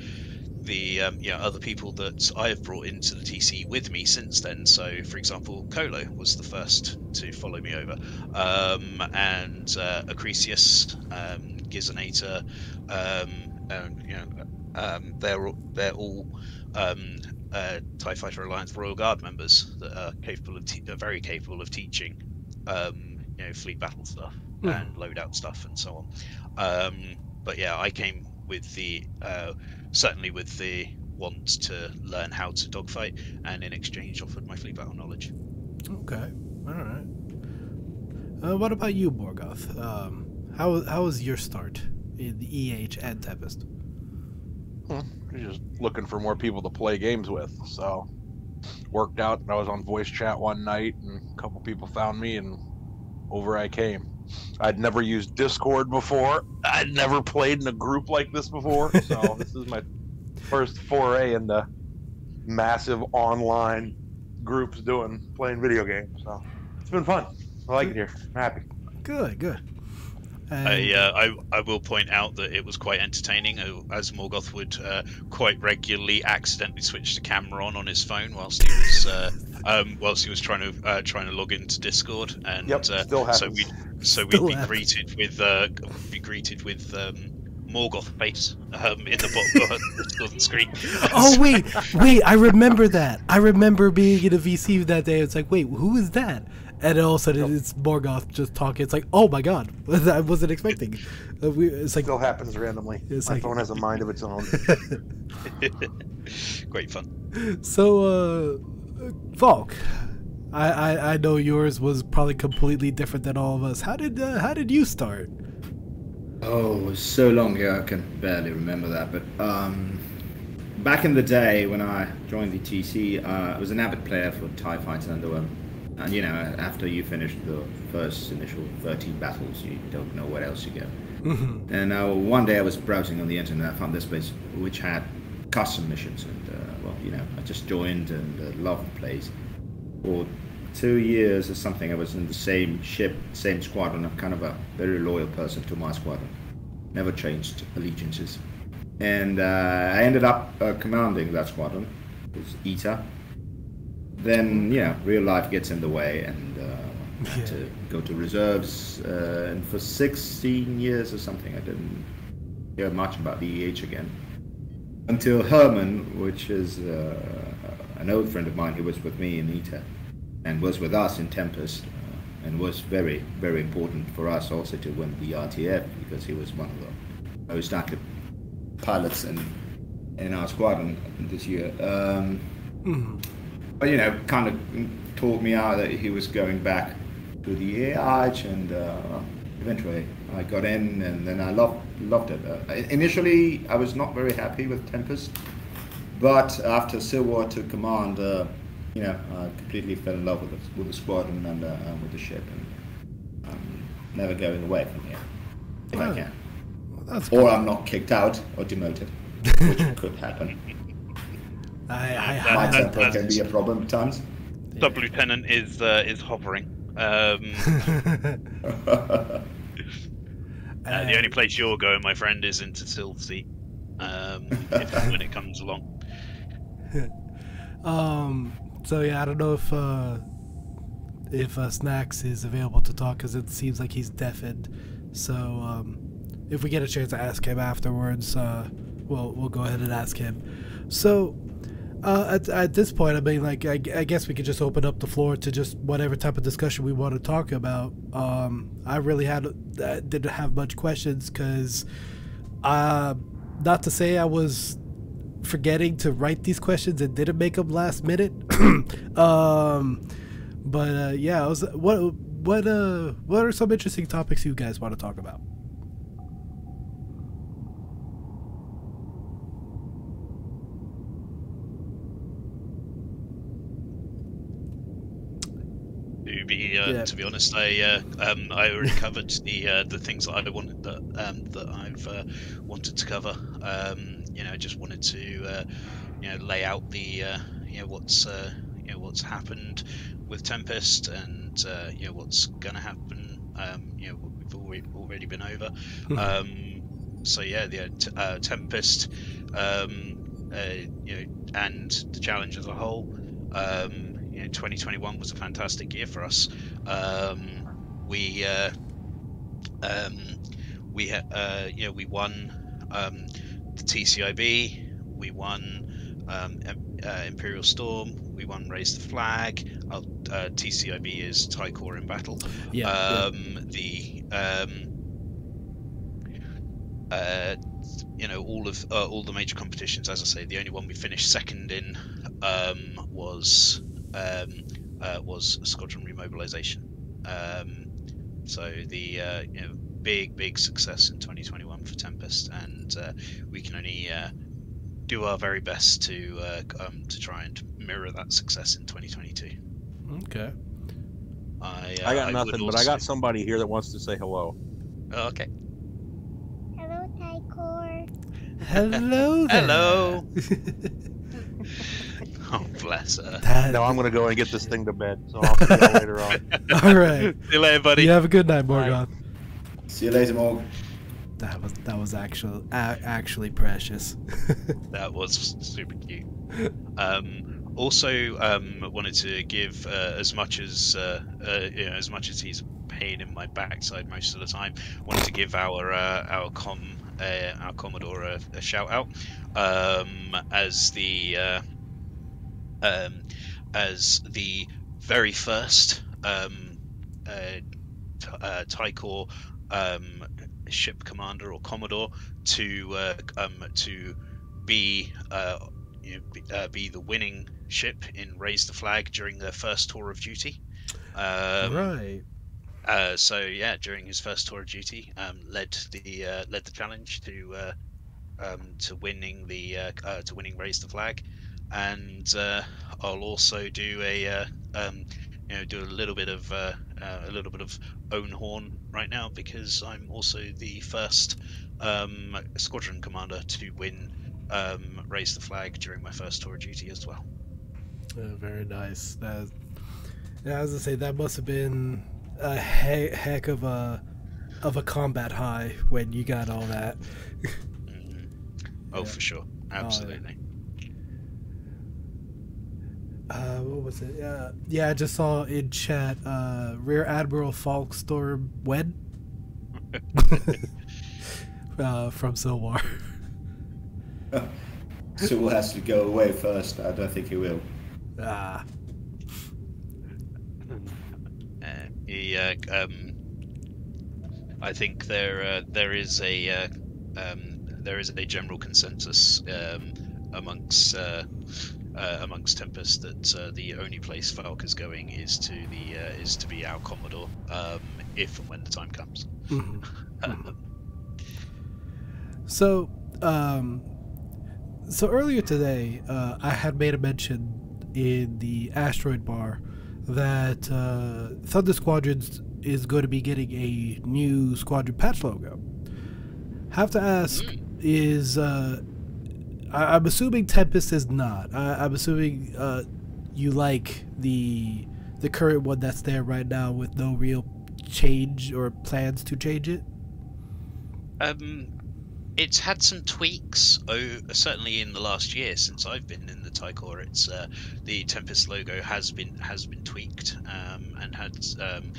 the um, you know, other people that I have brought into the TC with me since then. So, for example, Colo was the first to follow me over, um, and uh, Acrisius, um, Gizonator, um, and you know, um, they're all, they're all um, uh, Tie Fighter Alliance Royal Guard members that are capable of te- are very capable of teaching, um, you know, fleet battle stuff Hmm. and loadout stuff and so on. Um, but yeah, I came with the uh, certainly with the want to learn how to dogfight, and in exchange offered my fleet battle knowledge. Okay. All right. Uh, what about you, Morgoth? Um, how how was your start in the EH and Tempest? just looking for more people to play games with. So worked out. I was on voice chat one night, and a couple people found me, and over I came. I'd never used Discord before. I'd never played in a group like this before. So this is my First foray into massive online groups doing playing video games. So it's been fun. I like it here. I'm happy. Good, good. And, I, uh, I I will point out that it was quite entertaining, uh, as Morgoth would uh, quite regularly accidentally switch the camera on on his phone whilst he was uh, um, whilst he was trying to uh, trying to log into Discord, and Yep, uh, still so we so we'd be happens. greeted with uh, be greeted with um, Morgoth face um, in the bottom of the screen. oh wait, wait! I remember that. I remember being in a VC that day. It's like, wait, who is that? And then all of a sudden it's Morgoth just talking. It's like, oh my god, I wasn't expecting. Uh, we, it's like, Still happens randomly. It's My like- phone has a mind of its own. Great fun. so, uh, Falk, I, I I know yours was probably completely different than all of us. How did uh, how did you start? Oh, it was so long ago I can barely remember that. But um, back in the day when I joined the TC, uh, I was an avid player for TIE Fighter Underworld. And you know, after you finish the first initial 13 battles, you don't know what else you get. And uh, one day I was browsing on the internet, I found this place which had custom missions, and uh, well, you know, I just joined and uh, loved the place. For two years or something, I was in the same ship, same squadron. I'm kind of a very loyal person to my squadron, never changed allegiances. And uh, I ended up uh, commanding that squadron, it was ETA. Then, you know, real life gets in the way, and uh, had to go to reserves. Uh, and for 16 years or something, I didn't hear much about the EH again. Until Herman, which is uh, an old friend of mine who was with me in ETA and was with us in Tempest, uh, and was very, very important for us also to win the RTF because he was one of the most active pilots in in our squadron this year. Um, but you know, kind of told me out that he was going back to the EH, and uh, eventually I got in, and then I loved loved it. Uh, initially, I was not very happy with Tempest, but after Silver took command, uh, you know, I completely fell in love with the, with the squadron and uh, uh, with the ship, and I'm never going away from here if I Oh. can. That's Or I'm not kicked out or demoted, which could happen. I, I, That- My I, that- temper can be a problem at times. Sub lieutenant is uh, is hovering. Um, uh, the only place you're going, my friend, is into Silsea. Um, if, when it comes along. Um. So yeah, I don't know if uh, if uh, Snacks is available to talk because it seems like he's deafened. So um, if we get a chance to ask him afterwards, uh, we'll we'll go ahead and ask him. So. Uh, at, at this point, I mean, like, I, I guess we could just open up the floor to just whatever type of discussion we want to talk about. Um, I really had uh, didn't have much questions because, uh, not to say I was forgetting to write these questions and didn't make them last minute. um, but uh, yeah, I was what what uh what are some interesting topics you guys want to talk about? To be uh, Yeah. to be honest, I uh, um, I already covered the uh, the things that I wanted that um, that I've uh, wanted to cover. Um, you know, I just wanted to uh, you know lay out the uh, you know what's uh, you know what's happened with Tempest and uh, you know what's going to happen. Um, you know what we've already already been over. um, so yeah, the t- Tempest, um, uh, you know, and the challenge as a whole. Um, you know, 2021 was a fantastic year for us. Um, we uh, um, we uh, you know we won um, the TCIB, we won um, uh, Imperial Storm, we won Raise the Flag. Uh, uh, TCIB is Corps in battle. Yeah, um, the um, uh, you know all of uh, all the major competitions. As I say, the only one we finished second in um, was um, uh, was squadron remobilization. Um, so the uh, you know big big success in 2021 for Tempest, and uh, we can only uh, do our very best to uh, um, to try and mirror that success in 2022. Okay. I, uh, I got would nothing, but I got somebody here that wants to say hello. Oh, okay. Hello, Tie Corps. Hello. There. Hello. Oh, bless her. That- No, I'm gonna go and get this thing to bed. So I'll see you later on. all right. See you later, buddy. You have a good night, Morgan. See you later, Morg. That was that was actually a- actually precious. That was super cute. Um, also, um, wanted to give uh, as much as uh, uh, you know, as much as he's a pain in my backside most of the time. Wanted to give our uh, our com uh, our commodore a, a shout out um, as the uh, um, as the very first um, uh, T- uh, Tie Corps um, ship commander or commodore to uh, um, to be uh, you know, be, uh, be the winning ship in raise the flag during their first tour of duty. Um, right. uh, so yeah, during his first tour of duty, um, led the uh, led the challenge to uh, um, to winning the uh, uh, to winning raise the flag, and uh, I'll also do a uh, um, you know do a little bit of uh, uh, a little bit of own horn right now because I'm also the first um, squadron commander to win um, raise the flag during my first tour of duty as well. Uh, very nice. That, yeah, I was gonna say that must have been a he- heck of a of a combat high when you got all that. Mhm. Oh, Yeah. for sure, absolutely. Uh, what was it? Uh, yeah, I just saw in chat uh, Rear Admiral Falkstorm Wed uh, from Silwar. Sewell has to go away first. I don't think he will. ah, Uh, he, uh, um, I think there uh, there is a uh, um, there is a general consensus um, amongst uh, amongst Tempest that uh, the only place Falk is going is to the uh, is to be our Commodore um, if and when the time comes. mhm. So, um, so earlier today, uh, I had made a mention in the asteroid bar that uh, Thunder Squadrons is going to be getting a new squadron patch logo. Have to ask, is uh, I- I'm assuming Tempest is not. I- I'm assuming uh, you like the the current one that's there right now with no real change or plans to change it. Um, it's had some tweaks. Oh, certainly in the last year since I've been in the Tie Corps, it's uh, the Tempest logo has been has been tweaked um, and had. Um,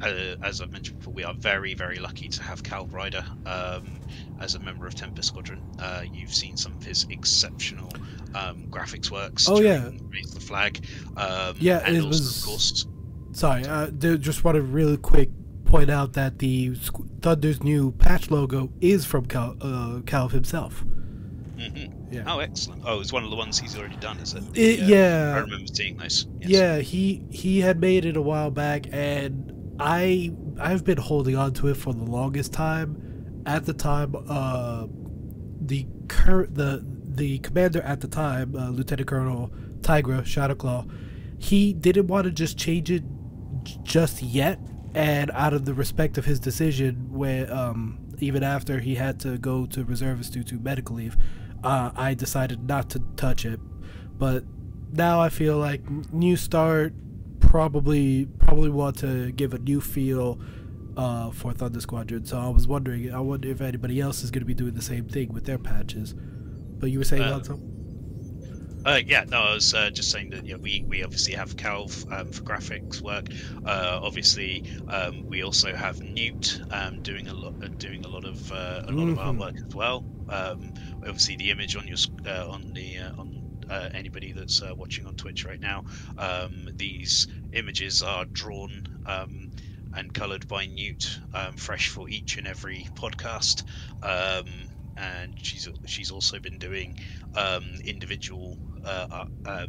uh, as I've mentioned before, we are very very lucky to have Cal Ryder um, as a member of Tempest Squadron. Uh, you've seen some of his exceptional um, graphics works. Oh, yeah. Raise the flag. Um, Yeah, and it also, was- of course. Sorry, uh, just want to really quick point out that the Squ- Thunder's new patch logo is from Cal, uh, Cal himself. mhm. Yeah. Oh, excellent! Oh, it's one of the ones he's already done, is it? It- The, uh, yeah. I remember seeing those. Yes. Yeah, he he had made it a while back, and I I've been holding on to it for the longest time. At the time, uh, the current the the commander at the time, uh, Lieutenant Colonel Tigra Shadowclaw, he didn't want to just change it just yet, and out of the respect of his decision, where um, even after he had to go to reservists due to medical leave, uh, I decided not to touch it. But now I feel like new start, probably probably want to give a new feel uh, for Thunder Squadron. So I was wondering, I wonder if anybody else is going to be doing the same thing with their patches. But you were saying Uh, Alonso? Uh, yeah, no, I was uh, just saying that yeah, we, we obviously have Calv um, for graphics work. Uh, obviously, um, we also have Newt um, doing a lot uh, doing a lot of uh, a lot of Mhm. artwork as well. Um, obviously, the image on your uh, on the uh, on uh, anybody that's uh, watching on Twitch right now, um, these images are drawn. Um, and coloured by Newt, um, fresh for each and every podcast. Um, and she's she's also been doing um, individual uh, uh,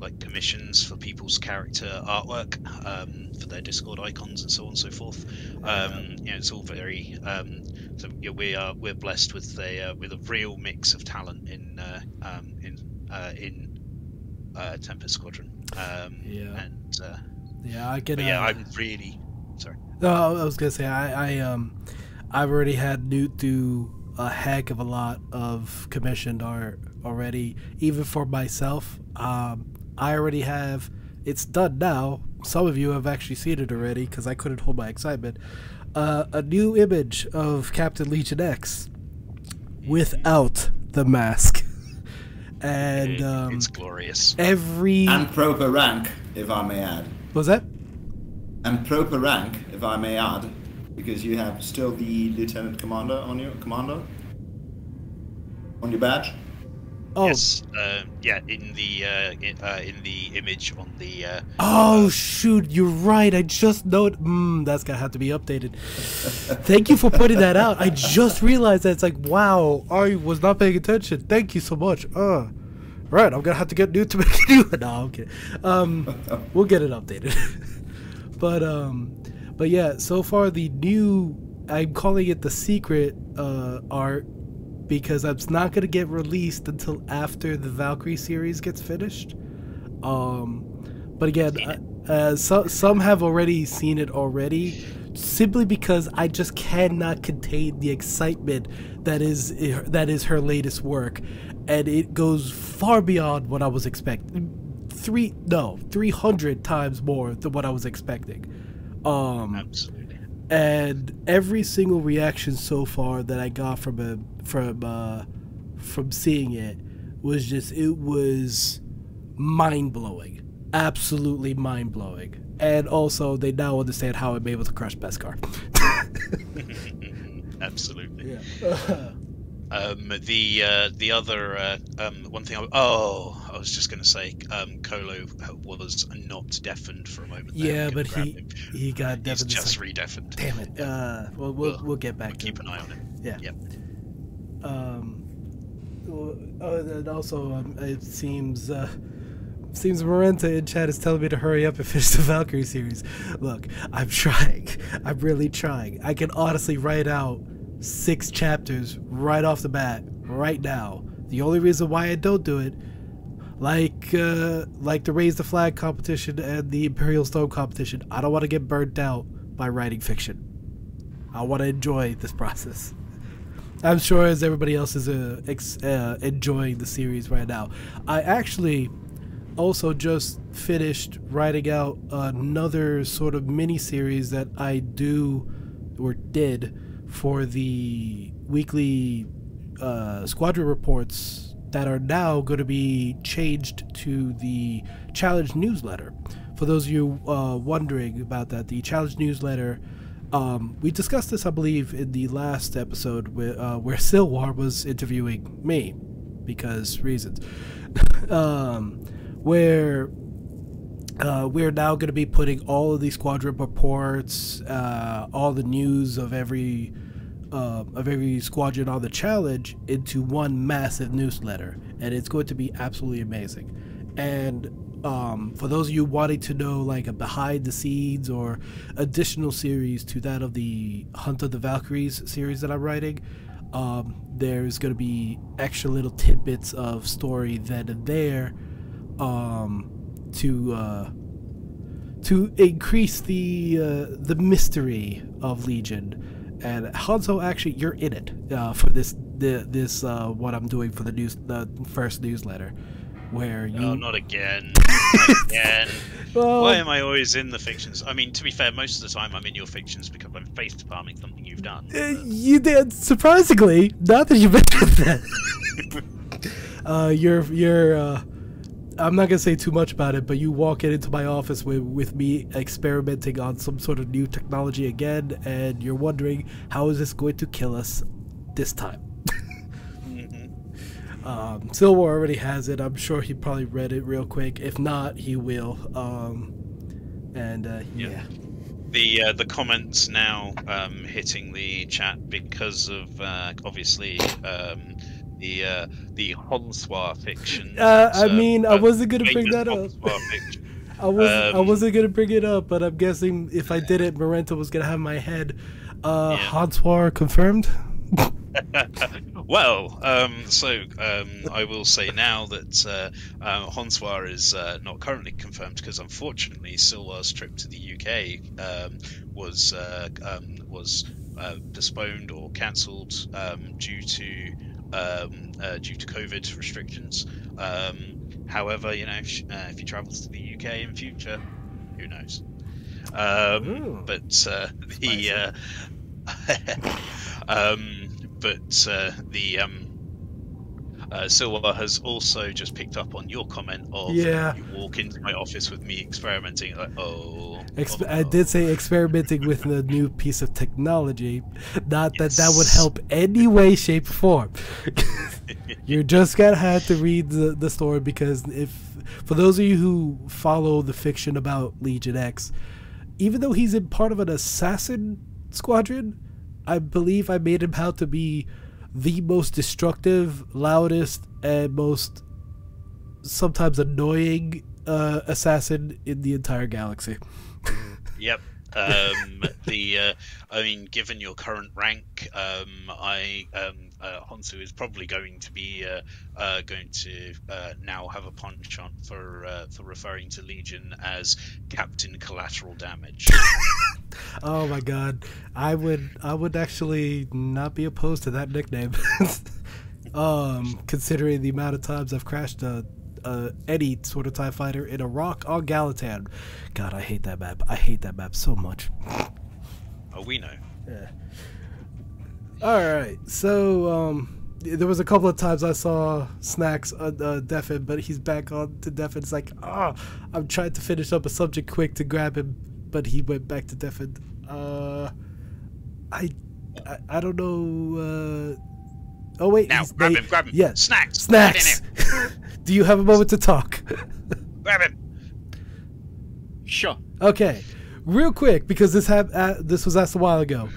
like commissions for people's character artwork um, for their Discord icons and so on and so forth. Um, you know, it's all very. Um, so yeah, we are we're blessed with a uh, with a real mix of talent in uh, in uh, in uh, Tempest Squadron. Um, Yeah. And uh, Yeah, I but yeah, uh, I'm really sorry. No, I was gonna say I, I um, I've already had Newt do a heck of a lot of commissioned art already, even for myself. Um, I already have. It's done now. Some of you have actually seen it already because I couldn't hold my excitement. Uh, a new image of Captain Legion X without the mask, and um, it's glorious. every And proper rank, if I may add. was that. And proper rank, if I may add, because you have still the lieutenant commander on your commander on your badge. Oh. Yes. Uh, yeah. In the uh, in, uh, in the image on the. Uh, Oh shoot, you're right. I just know mm, that's gonna have to be updated. Thank you for putting that out. I just realized that it's like wow, I was not paying attention. Thank you so much. Uh right, I'm gonna have to get new to make a Newt. No, I'm kidding. Um we'll get it updated. but um but yeah, so far the new I'm calling it the secret uh art because it's not gonna get released until after the Valkyrie series gets finished. Um but again, uh, uh, so, some have already seen it already, simply because I just cannot contain the excitement that is that is her latest work, and it goes far beyond what I was expecting. Three no, three hundred times more than what I was expecting. Um, absolutely. and every single reaction so far that I got from a, from uh, from seeing it was just it was mind blowing, absolutely mind blowing. And also, they now understand how I'm able to crush Beskar. absolutely. yeah. Um, the uh, the other uh, um, one thing. I, oh, I was just going to say, um, Colo was not deafened for a moment. there. yeah, but he him. he got deafened. He's just re-deafened. Damn it. Uh, well, we'll Well, we'll get back We'll to keep an eye on him. Yeah. Yep. Um, oh, and also, um, it seems uh, seems Marenta in chat is telling me to hurry up and finish the Valkyrie series. Look, I'm trying. I'm really trying. I can honestly write out six chapters right off the bat, right now. The only reason why I don't do it, like uh, like the Raise the Flag competition and the Imperial Storm competition, I don't want to get burnt out by writing fiction. I want to enjoy this process. I'm sure as everybody else is uh, ex- uh, enjoying the series right now. I actually also just finished writing out another sort of mini series that I do or did for the weekly uh, squadron reports that are now going to be changed to the challenge newsletter. For those of you uh, wondering about that, the challenge newsletter um, we discussed this, I believe, in the last episode where, uh, where Silwar was interviewing me, because reasons. um, where uh, we're now going to be putting all of these squadron reports, uh, all the news of every uh, of every squadron on the challenge into one massive newsletter, and it's going to be absolutely amazing. And um, for those of you wanting to know like a behind the scenes or additional series to that of the Hunt of the Valkyries series that I'm writing, um, there's going to be extra little tidbits of story that are there um, to uh, to increase the uh, the mystery of Legion. And Hanzo, actually, you're in it uh, for this the, this uh, what I'm doing for the news the first newsletter, where you Oh, not again. Not again. Well, Why am I always in the fictions? I mean, to be fair, most of the time I'm in your fictions because I'm face palming something you've done. Uh, you did surprisingly. Not that you mentioned that. uh, you're you're. Uh, I'm not gonna say too much about it, but you walk in into my office with with me experimenting on some sort of new technology again, and you're wondering how is this going to kill us this time. Um, Silver already has it. I'm sure he probably read it real quick. If not, he will. Um, and uh, Yeah. yeah. The uh, the comments now um, hitting the chat because of uh, obviously um, the uh, the Honswa fiction. Uh, I uh, mean, I uh, wasn't gonna bring famous that up. I was I Um, wasn't gonna bring it up, but I'm guessing if I did it, Marenta was gonna have my head. Uh, Yeah. Hanswar confirmed. well, um, so um, I will say now that uh, uh, Honswar is uh, not currently confirmed because unfortunately Silwar's trip to the UK um, was uh, um, was uh, postponed or cancelled um, due to um, uh, due to COVID restrictions. Um, however, you know if, uh, if he travels to the UK in future, who knows? Um, but uh, the uh, um, but uh, the um, Uh, Silwa has also just picked up on your comment of Yeah. you walk into my office with me experimenting, like, oh. Exp- oh, I did say experimenting with a new piece of technology. Not that that would help any way, shape, or form. You're just gonna have to read the, the story because if, for those of you who follow the fiction about Legion X, even though he's in part of an assassin squadron, I believe I made him out to be the most destructive, loudest, and most sometimes annoying uh, assassin in the entire galaxy. Yep. Um, the uh, I mean, given your current rank, um, I um, uh, Honsu is probably going to be uh, uh, going to uh, now have a punch on for uh, for referring to Legion as Captain Collateral Damage. Oh my god, I would I would actually not be opposed to that nickname. um, considering the amount of times I've crashed a, a any sort of Tie Fighter in a rock on Galitan. God, I hate that map. I hate that map so much. oh, we know. Yeah. All right, so um, there was a couple of times I saw Snacks uh, uh, Deafin, but he's back on to Deafin. It's like, ah, I'm trying to finish up a subject quick to grab him, but he went back to Deafin. Uh, I, I, I don't know. Uh, oh wait, Now, grab they- him, grab him. Yeah, Snacks. snacks. Do you have a moment to talk? here. Grab him. Sure. Okay, real quick because this had uh, this was asked a while ago.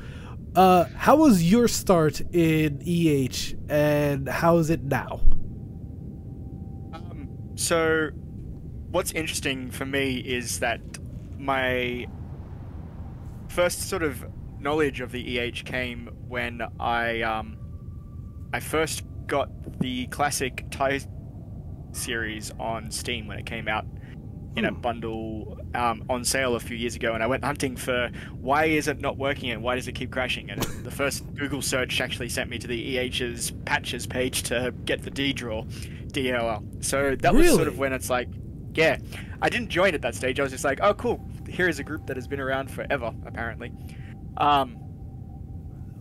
Uh, how was your start in EH, and how is it now? Um, so, what's interesting for me is that my first sort of knowledge of the EH came when I um, I first got the classic Tie series on Steam when it came out in a bundle um, on sale a few years ago, and I went hunting for why is it not working and why does it keep crashing. And the first Google search actually sent me to the EH's patches page to get the D draw DLL. So that was sort of when it's like, yeah, I didn't join at that stage. I was just like, oh cool, here is a group that has been around forever apparently. Um,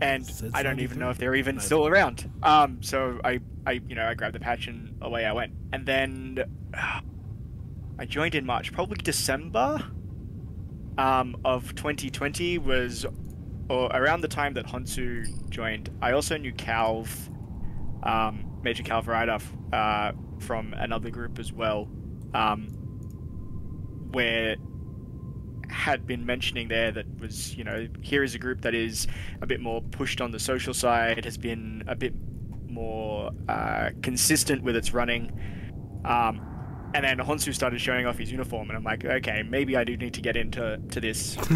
and I don't even know if they're even still around. Um, so I, I, you know, I grabbed the patch and away I went. And then I joined in March, probably December um, of 2020 was or around the time that Honsu joined. I also knew Calv, um, Major Calv Ryder, uh, from another group as well, um, where had been mentioning there that was, you know, here is a group that is a bit more pushed on the social side, has been a bit more uh, consistent with its running. Um, and then Honsu started showing off his uniform, and I'm like, okay, maybe I do need to get into to this.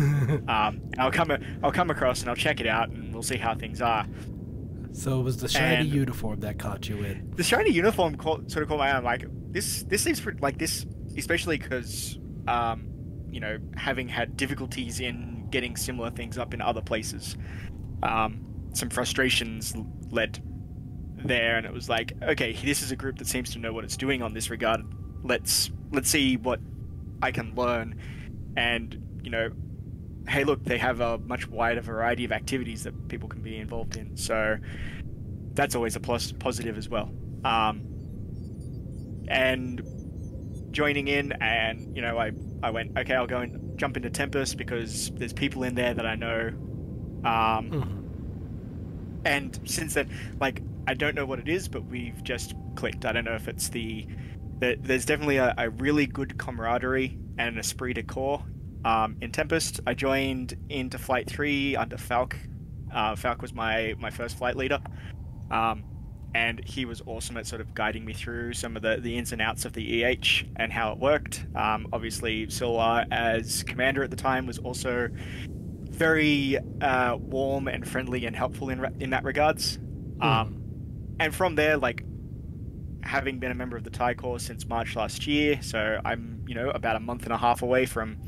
um, I'll come, I'll come across and I'll check it out, and we'll see how things are. So it was the shiny And- uniform that caught you in. The shiny uniform caught, sort of caught my eye. I'm like, this, this seems pretty, like this, especially because, um, you know, having had difficulties in getting similar things up in other places, um, some frustrations led there, and it was like, okay, this is a group that seems to know what it's doing on this regard. Let's let's see what I can learn, and you know, hey, look, they have a much wider variety of activities that people can be involved in. So that's always a plus positive as well. Um, and joining in, and you know, I I went okay, I'll go and jump into Tempest because there's people in there that I know. Um, Mhm. and since then, like I don't know what it is, but we've just clicked. I don't know if it's the, the there's definitely a, a really good camaraderie and an esprit de corps. Um, in Tempest, I joined into Flight Three under Falk. Uh, Falk was my my first flight leader, um, and he was awesome at sort of guiding me through some of the, the ins and outs of the EH and how it worked. Um, obviously, Silwa as commander at the time was also very uh, warm and friendly and helpful in in that regards. Um, and from there, like having been a member of the Tie Corps since March last year, so I'm you know about a month and a half away from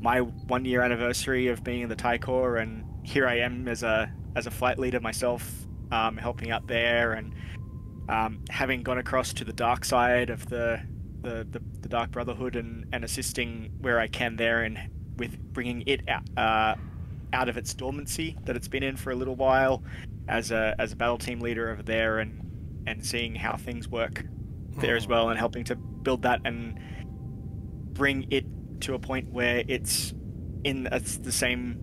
my one year anniversary of being in the Tie Corps, and here I am as a as a flight leader myself, um, helping out there, and um, having gone across to the dark side of the the, the, the Dark Brotherhood and, and assisting where I can there, and with bringing it out, uh, out of its dormancy that it's been in for a little while, as a as a battle team leader over there, and and seeing how things work there as well, and helping to build that and bring it to a point where it's in a, the same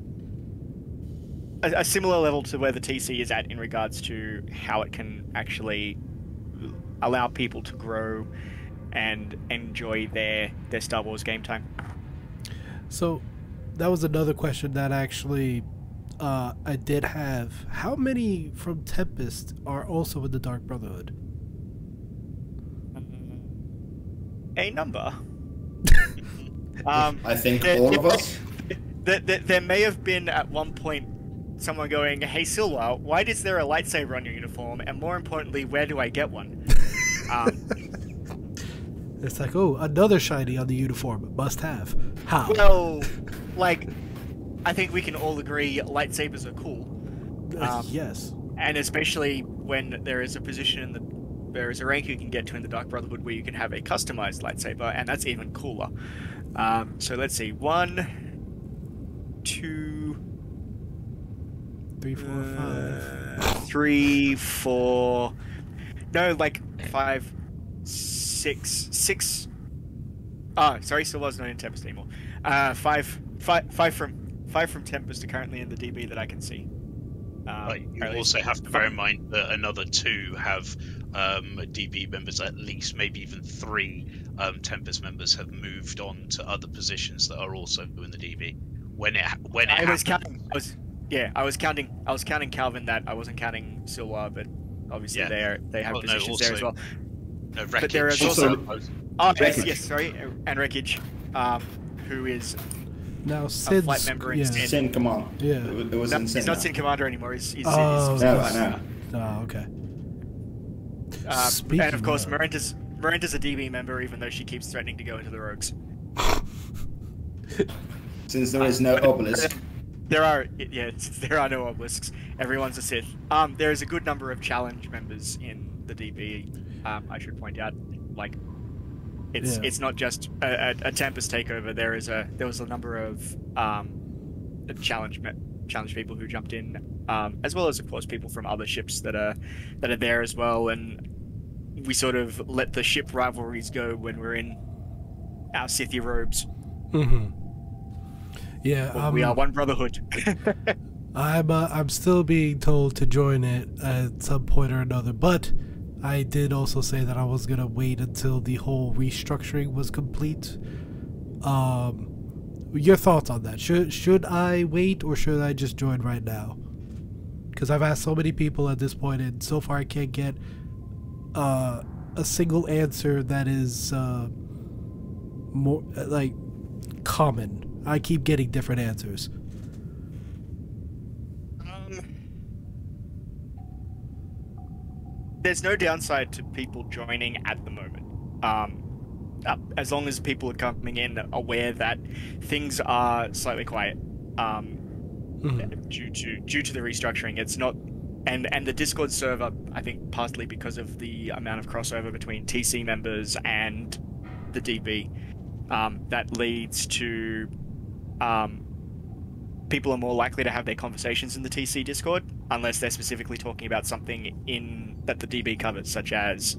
a, a similar level to where the TC is at in regards to how it can actually allow people to grow and enjoy their their Star Wars game time. So that was another question that actually uh, I did have. How many from Tempest are also in the Dark Brotherhood? A number. um, I think there- all of us. There, there, there may have been at one point someone going, "Hey Silva, why is there a lightsaber on your uniform? And more importantly, where do I get one?" um, It's like, oh, another shiny on the uniform. Must have. How? well, like, I think we can all agree lightsabers are cool. Uh, um, yes. and especially when there is a position in the there is a rank you can get to in the Dark Brotherhood where you can have a customized lightsaber, and that's even cooler. Um, so let's see, one, two, Three, four, five. uh, three, four, no, like five, six, six. Oh, sorry, still was not in Tempest anymore. Uh, five, five, five from five from Tempest are currently in the DB that I can see. Um, But you or at least also have to bear in mind that another two have um, DB members, at least maybe even three um, Tempest members have moved on to other positions that are also in the DB. When it when it I was happened, counting. I was, yeah, I was counting. I was counting Calvin. That I wasn't counting Silwa, but obviously Yeah. they are they have Well, no, positions there as well. no, But there is also- also- Oh yes, yes, sorry, and Wreckage, um, who is Now, Sid's. flight member yeah. instead. Sin, come on. Yeah. It was, it was no, he's Sin. not. Sin Commander anymore. He's, he's, Oh, he's No, I know. Oh, okay. um, Speaking and of course of- Miranda's Miranda's a DB member, even though she keeps threatening to go into the Rogues. Since there is no obelisk. There are yeah, there are no obelisks. Everyone's a Sith. Um, there is a good number of challenge members in the DB. Um, I should point out, like, it's Yeah. it's not just a, a, a Tempest takeover. There is a there was a number of um, challenge challenge people who jumped in, um, as well as of course people from other ships that are that are there as well. And we sort of let the ship rivalries go when we're in our Sithia robes. Mm-hmm. Yeah, Well, um, we are one brotherhood. I'm uh, I'm still being told to join it at some point or another, but I did also say that I was gonna wait until the whole restructuring was complete. Um, your thoughts on that? Should should I wait or should I just join right now? Because I've asked so many people at this point, and so far I can't get uh, a single answer that is uh, more like common. I keep getting different answers. Um, there's no downside to people joining at the moment. Um, uh, as long as people are coming in aware that things are slightly quiet um, Mhm. due to due to the restructuring. It's not, and and the Discord server. I think partly because of the amount of crossover between TC members and the DB, um, that leads to um, people are more likely to have their conversations in the TC Discord unless they're specifically talking about something in that the DB covers, such as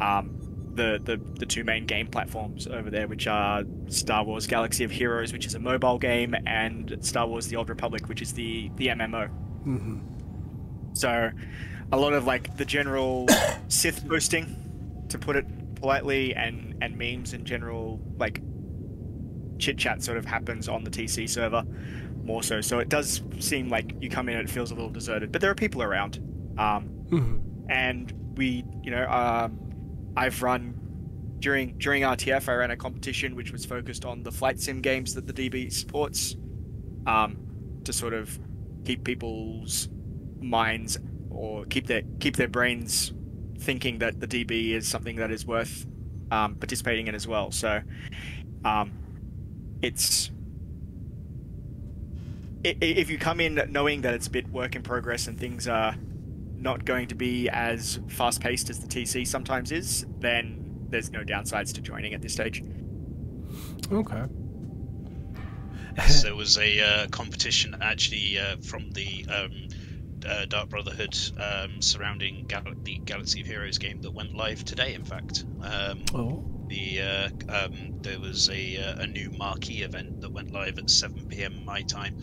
um, the, the the two main game platforms over there, which are Star Wars Galaxy of Heroes, which is a mobile game, and Star Wars: The Old Republic, which is the the MMO. Mm-hmm. So, a lot of like the general Sith boasting, to put it politely, and and memes in general, like chit chat, sort of happens on the TC server more so. So it does seem like you come in and it feels a little deserted, but there are people around. Um, Mm-hmm. and we, you know, um, I've run during during RTF. I ran a competition which was focused on the flight sim games that the DB supports, um, to sort of keep people's minds or keep their keep their brains thinking that the DB is something that is worth um, participating in as well. So, um, it's i- i- if you come in knowing that it's a bit work in progress and things are not going to be as fast paced as the TC sometimes is, then there's no downsides to joining at this stage. Okay. Yes, there was a uh, competition actually uh, from the um, uh, Dark Brotherhood um, surrounding Gal- the Galaxy of Heroes game that went live today. In fact, um, Oh. The uh, um, there was a uh, a new marquee event that went live at 7 p.m. my time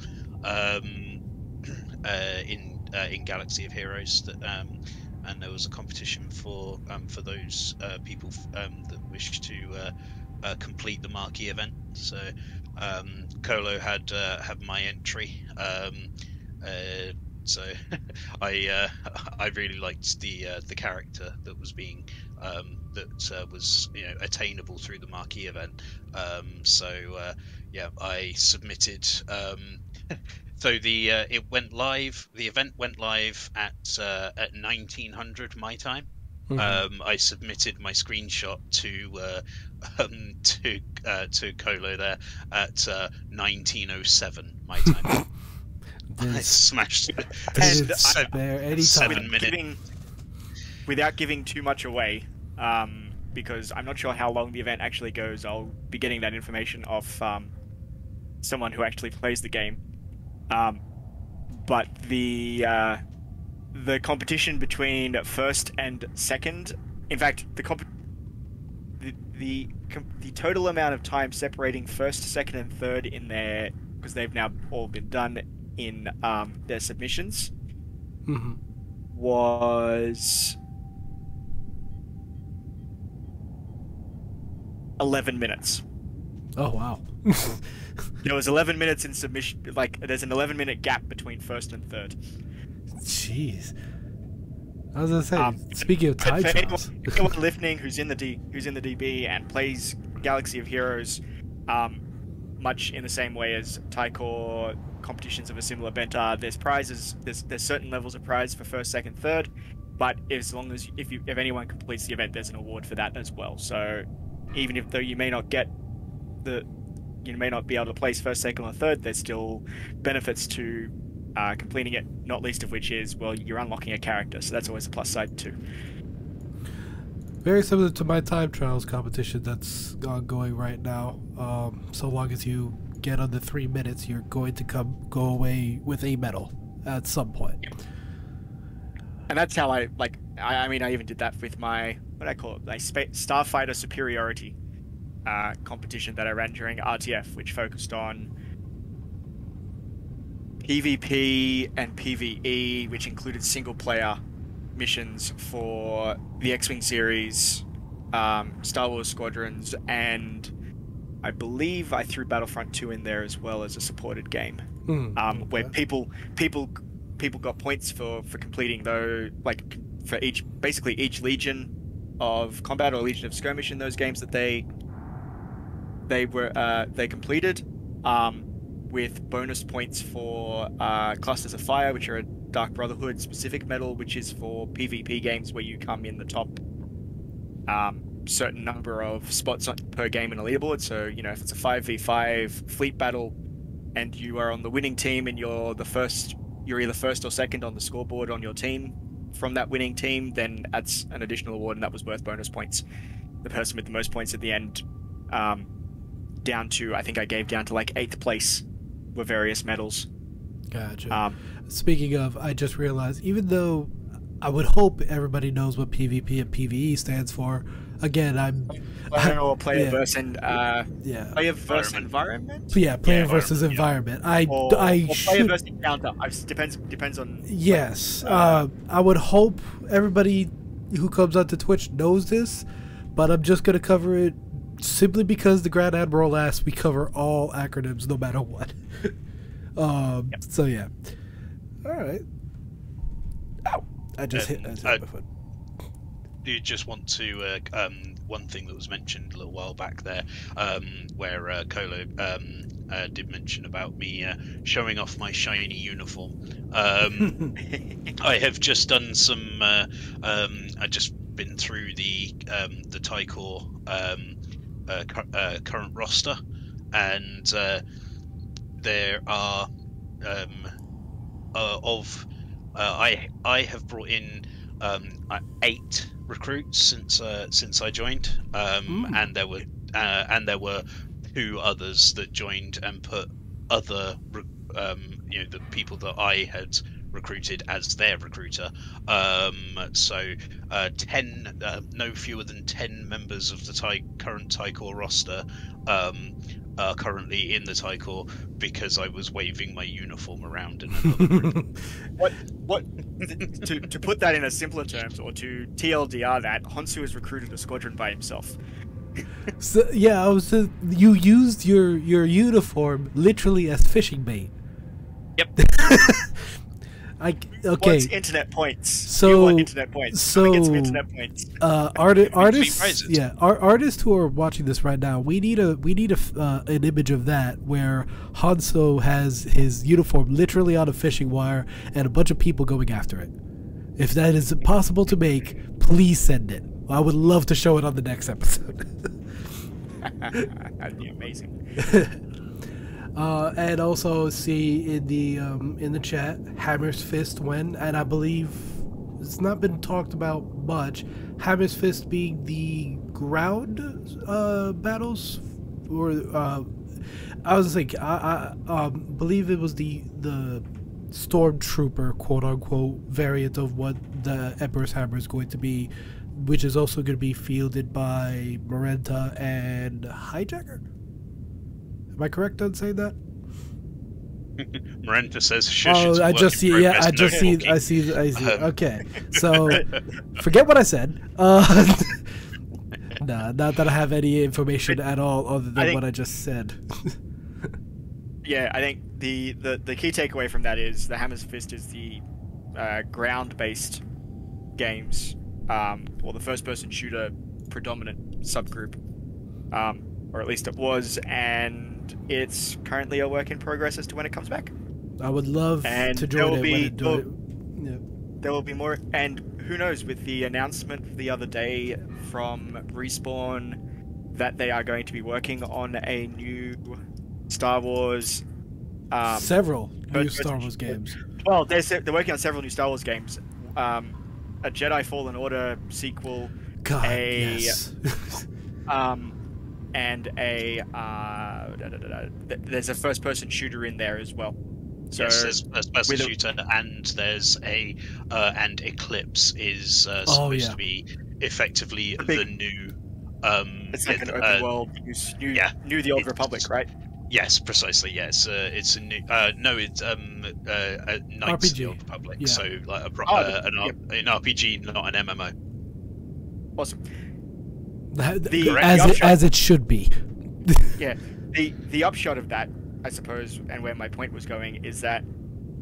um, uh, in uh, in Galaxy of Heroes that um, and there was a competition for um, for those people um, that wish to complete the marquee event. So um, Colo had had my entry. So I I really liked the the character that was being um, that uh, was you know attainable through the marquee event. Um, so uh, yeah, I submitted. Um, so the uh, it went live. The event went live at uh, at 1900 my time. Mhm. Um, I submitted my screenshot to uh, um, to uh, to Colo there at uh, 1907 my time. I smashed it. didn't spare any Seven time. minute- Giving, without giving too much away, um, because I'm not sure how long the event actually goes. I'll be getting that information off um, someone who actually plays the game. Um, but the uh, the competition between first and second, in fact, the comp- the the, com- the total amount of time separating first, second, and third in their because they've now all been done in um, their submissions Mhm. was 11 minutes. Oh wow. There was 11 minutes in submission. Like, there's an 11 minute gap between first and third. Jeez. I was gonna say. Um, speaking of time trials. anyone, anyone listening who's in the D, who's in the DB and plays Galaxy of Heroes, um, much in the same way as Tie Corps competitions of a similar bent are, there's prizes. There's there's certain levels of prize for first, second, third, but as long as if you if anyone completes the event, there's an award for that as well. So even if though you may not get the you may not be able to place first, second, or third, there's still benefits to uh, completing it. Not least of which is well, you're unlocking a character, so that's always a plus side too. Very similar to my time trials competition that's ongoing right now. Um, so long as you get under three minutes, you're going to come go away with a medal at some point. and that's how I like. I, I mean, I even did that with my what do I call it, my spa- Starfighter Superiority uh, competition that I ran during RTF, which focused on PvP and PvE, which included single player missions for the X-wing series, um, Star Wars Squadrons, and I believe I threw Battlefront 2 in there as well as a supported game. Hmm, um, where people people people got points for for completing though like for each basically each legion of combat or legion of skirmish in those games that they they were uh, they completed um, with bonus points for uh, clusters of fire which are a dark brotherhood specific medal which is for pvp games where you come in the top um, certain number of spots per game in a leaderboard. So you know if it's a 5v5 fleet battle and you are on the winning team and you're the first you're either first or second on the scoreboard on your team from that winning team then that's an additional award and that was worth bonus points the person with the most points at the end um, down to i think i gave down to like eighth place were various medals Gotcha. um, Speaking of, I just realized even though I would hope everybody knows what PvP and PvE stands for, again, I'm player or player Yeah. versus and uh, yeah, player versus Environment. environment yeah, player Yeah, versus environment, environment. I or, I or player should versus encounter I, depends depends on Yes. Uh, I would hope everybody who comes onto Twitch knows this, but I'm just going to cover it simply because the Grand Admiral asked we cover all acronyms no matter what. um, So, yeah. All right. Ow. I just hit, I just hit my foot. Do just want to uh, um, one thing that was mentioned a little while back there um, where uh, Colo um, uh, did mention about me uh, showing off my shiny uniform. Um, I have just done some uh, um, I just been through the um, the Tie Corps um, uh, cu- uh, current roster and uh, there are um, uh, of uh, I I have brought in um, uh, eight recruits since uh, since I joined, um, Mm. and there were uh, and there were two others that joined and put other um, you know the people that I had recruited as their recruiter. Um, so uh, ten, uh, no fewer than ten members of the Tie, current Tie Corps roster are currently in the Tie Corps because I was waving my uniform around in another. What what to to put that in a simpler terms, or to TLDR that Honsu has recruited a squadron by himself. So, yeah, I was. Uh, you used your your uniform literally as fishing bait. Yep. I okay. What's internet points? So- you want internet points? And get some so- internet points. uh, arti- artists, yeah, ar- artists who are watching this right now, we need a we need a uh, an image of that where Hanso has his uniform literally on a fishing wire and a bunch of people going after it. If that is possible to make, please send it. I would love to show it on the next episode. That'd be amazing. Uh, and also see in the um, in the chat, Hammer's Fist when, and I believe it's not been talked about much. Hammer's Fist being the ground uh, battles, or uh, I was like, I, I um, believe it was the the stormtrooper quote unquote variant of what the Emperor's Hammer is going to be, which is also going to be fielded by Marenta and Hijacker. Am I correct on saying that? Marenta says, "Shush." oh, a I work just see. Yeah, I just see. I see. I see. Um, Okay, so forget what I said. Uh, nah, not that I have any information at all other than I think- what I just said. Yeah, I think the, the, the key takeaway from that is the Hammer's Fist is the uh, ground-based games, um, or the first-person shooter predominant subgroup, um, or at least it was, and it's currently a work in progress as to when it comes back. I would love And to join it be- when it do there- it. Yeah. There will be more, and who knows, with the announcement the other day from Respawn that they are going to be working on a new Star Wars. Um, Several new Star Wars games. Well, they're, they're working on several new Star Wars games. Um, a Jedi Fallen Order sequel, God, A- yes. um, and a uh, da, da, da, da. There's a first-person shooter in there as well. So yes, there's first person with a- shooter, and there's a uh, and Eclipse is uh, Oh, supposed yeah. to be effectively The big- the new. Um, it's like an uh, open world, new, new, yeah. new the Old It's- Republic, right? Yes, precisely. Yes, uh, it's a new. Uh, no, it's um, uh, uh, Knights of the RPG, Old Republic. yeah. So like a, pro- Oh, uh, an, R- an RPG, not an MMO. Awesome. The- as the it, as it should be. Yeah, the the upshot of that, I suppose, and where my point was going is that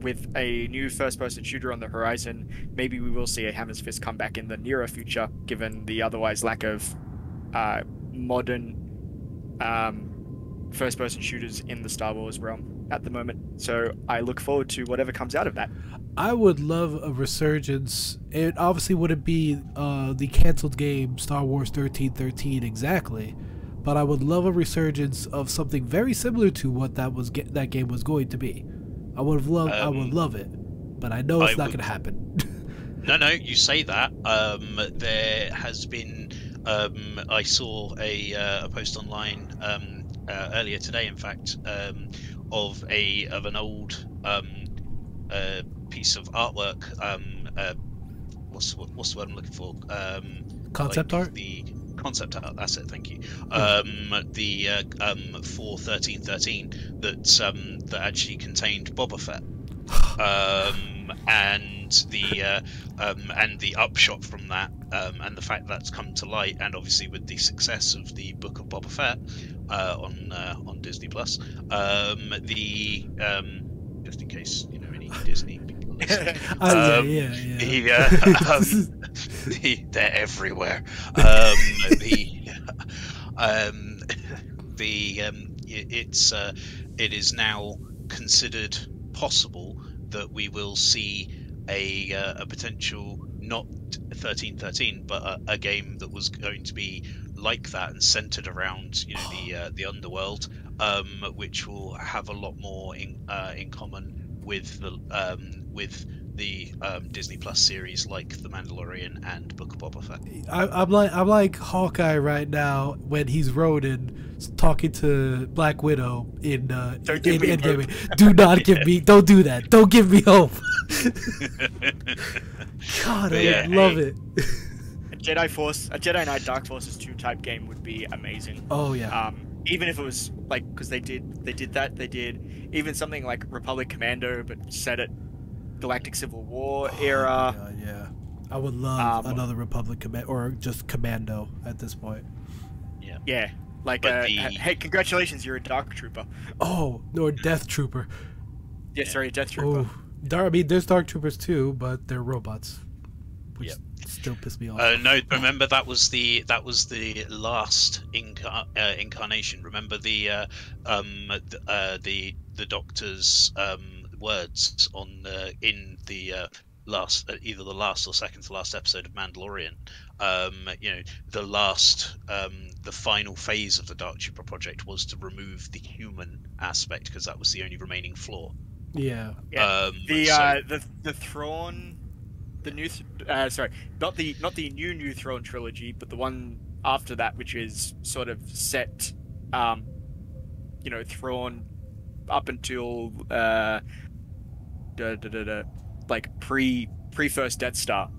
with a new first-person shooter on the horizon, maybe we will see a Hammer's Fist come back in the nearer future, given the otherwise lack of uh, modern um, first-person shooters in the Star Wars realm at the moment. So I look forward to whatever comes out of that. I would love a resurgence. It obviously wouldn't be uh, the canceled game Star Wars 1313 exactly, but I would love a resurgence of something very similar to what that was ge- that game was going to be. I would have loved. I would Um, love it, but I know it's I not would- going to happen. No, no, you say that. Um, there has been. Um, I saw a, uh, a post online um, uh, earlier today, in fact, um, of a of an old um, uh, piece of artwork. Um, uh, what's what's the word I'm looking for? Um, Concept like art. The concept art. That's it. Thank you. Um, the uh, um, for thirteen thirteen that um, that actually contained Boba Fett. Um, and the uh, um, and the upshot from that, um, and the fact that's come to light, and obviously with the success of the Book of Boba Fett uh, on uh, on Disney Plus, um, the um, just in case you know any Disney people listening, Oh, um, yeah, yeah, yeah. the, um, the, they're everywhere. Um, the um, the um, i- it's uh, it is now considered possible that we will see a uh, a potential not 1313 but a, a game that was going to be like that and centered around you know the uh, the underworld um, which will have a lot more in uh, in common with the um, with the um, Disney Plus series like The Mandalorian and Book of Boba Fett. I, I'm like I'm like Hawkeye right now when he's Ronin talking to Black Widow in uh, Don't in, give me in hope. Endgame. Do not give me. Don't do that. Don't give me hope. God, I Yeah, love hey. it. A Jedi Force, a Jedi Knight Dark Forces 2 type game would be amazing. Oh yeah. Um, even if it was like because they did they did that they did even something like Republic Commando but set it Galactic Civil War Oh, era. God, yeah. I would love Um, another Republic command or just Commando at this point. Yeah, yeah, like But uh, the- hey, congratulations, you're a Dark Trooper. Oh, or Death Trooper. Yeah, sorry, Death Trooper. Oh, Dar- I mean, there's Dark Troopers too, but they're robots, which Yep. still piss me off. Uh, no, remember that was the that was the last incar- uh, incarnation. Remember the uh, um th- uh, the the doctor's um words on the in the uh, last uh, either the last or second to last episode of Mandalorian. Um, you know, the last um the final phase of the Dark Trooper project was to remove the human aspect because that was the only remaining flaw. yeah. Yeah, Um, The so- uh, the the Thrawn, the new, th- uh, sorry, not the not the new new Thrawn trilogy, but the one after that, which is sort of set, um, you know, Thrawn up until uh, da, da, da, da, like pre pre first Death Star.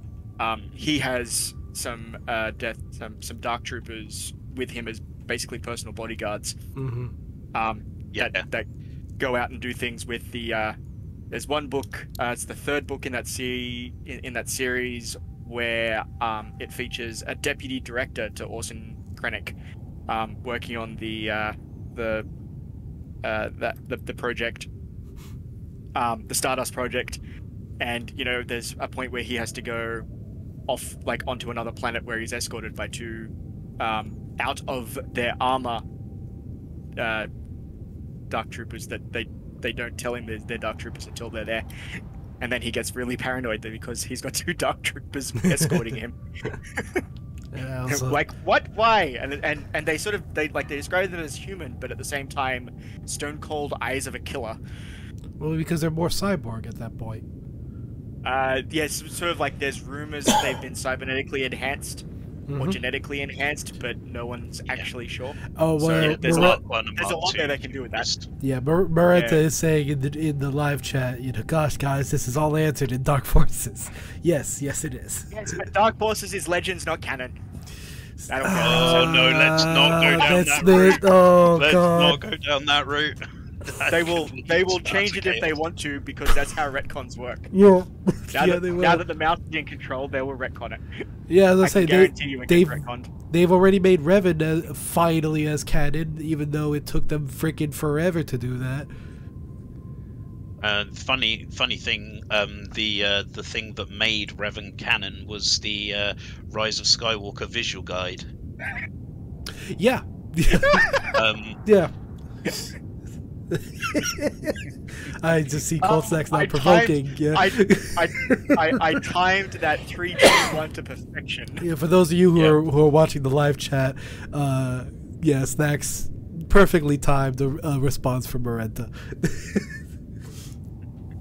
Um, he has some uh, death some some Dark Troopers with him as basically personal bodyguards hmm um, Yeah. that, that go out and do things with the. Uh, there's one book. Uh, it's the third book in that se- in, in that series where um, it features a deputy director to Orson Krennic, um, working on the uh, the uh, that the, the project, um, the Stardust project, and you know there's a point where he has to go off like onto another planet where he's escorted by two um, out of their armor uh, dark troopers that they they don't tell him they're, they're dark troopers until they're there. And then he gets really paranoid because he's got two dark troopers escorting him. I also, like what? Why? And, and and they sort of they like they describe them as human but at the same time stone cold eyes of a killer well, because they're more cyborg at that point. uh yes sort of like there's rumors that they've been cybernetically enhanced or Mhm. genetically enhanced but no one's actually sure Oh, So, well, Yeah, there's Mar- Mark One and there's a lot there Two. they can do with that. Yeah, Mar- Marenta Yeah. is saying in the in the live chat, you know, gosh, guys, this is all answered in Dark Forces. Yes, yes, it is. yes but dark forces is legends not canon I don't care. Oh, no, let's not go Ah, down that's that the- route. Oh Let's god. not go down that route. That they will they will change it utter if they want to because that's how retcons work. Yeah, Now, yeah, that, they will. now that the mouse is in control, they will retcon it. yeah, as I, I say, they, guarantee you it they've they've already made Revan as, finally as canon, even though it took them freaking forever to do that. Uh, funny, funny thing. Um, the uh, the thing that made Revan canon was the uh, Rise of Skywalker visual guide. Yeah, Um, yeah. I just see Cold Um, Snack's not I provoking. timed- yeah. I, I, I, I timed that three, two, one to perfection. Yeah, for those of you who Yeah. are who are watching the live chat, uh, yeah, snacks perfectly timed a, a response from Marenta.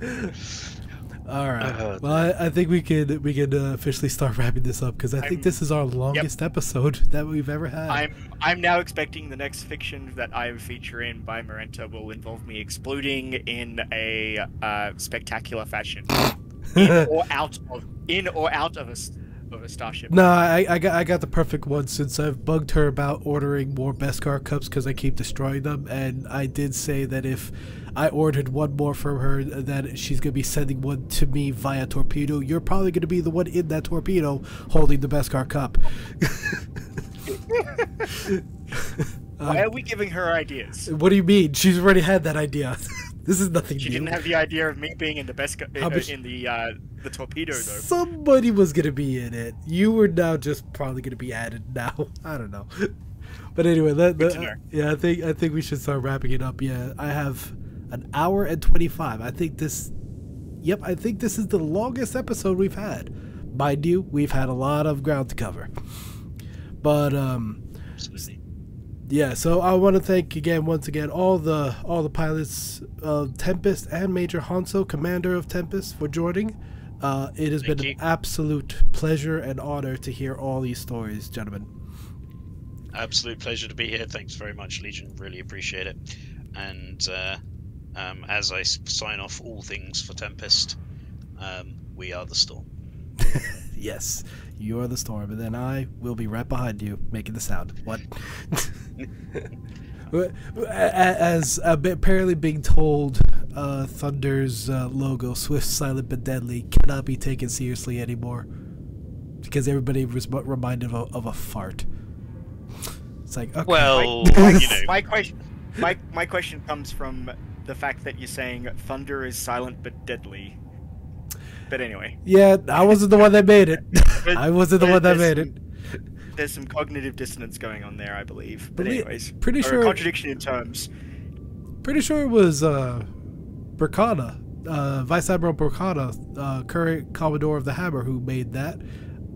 All right. Uh, well, I, I think we could we could uh, officially start wrapping this up because I think I'm- this is our longest episode that we've ever had. I'm I'm now expecting the next fiction that I feature in by Marenta will involve me exploding in a uh, spectacular fashion, in or out of in or out of a s- of a starship. No, I, I got I got the perfect one since I've bugged her about ordering more Beskar cups because I keep destroying them, and I did say that if I ordered one more from her, that she's gonna be sending one to me via torpedo. You're probably gonna be the one in that torpedo holding the Beskar cup. Why are we giving her ideas? what do you mean? She's already had that idea. this is nothing She new. didn't have the idea of me being in the best uh, much- in the uh, the torpedo though. Somebody was gonna be in it. You were now just probably gonna be added now. I don't know. But anyway, Good let- yeah, I think I think we should start wrapping it up. Yeah, I have an hour and twenty five. I think this. Yep, I think this is the longest episode we've had. Mind you, we've had a lot of ground to cover. But um, absolutely. yeah, so I want to thank again, once again, all the all the pilots of Tempest and Major Hanso, commander of Tempest, for joining. Uh, it has Thank been you. an absolute pleasure and honor to hear all these stories, gentlemen. Absolute pleasure to be here. Thanks very much, Legion. Really appreciate it. And uh, um, as I sign off all things for Tempest, um, we are the storm. Yes, you are the storm, and then I will be right behind you making the sound. What? A- a- As uh, apparently being told, uh, Thunder's uh, logo, swift, silent, but deadly, cannot be taken seriously anymore because everybody was reminded of a, of a fart. It's like, okay. Well, my, you know, my question, my my question comes from the fact that you're saying thunder is silent but deadly. But anyway, yeah, I wasn't the one that made it. I wasn't the one that made it. there's some cognitive dissonance going on there, I believe. But Belie- anyways, pretty sure- a contradiction in terms. Pretty sure it was uh, Burkana, uh, Vice Admiral Burkana, uh, current Commodore of the Hammer, who made that.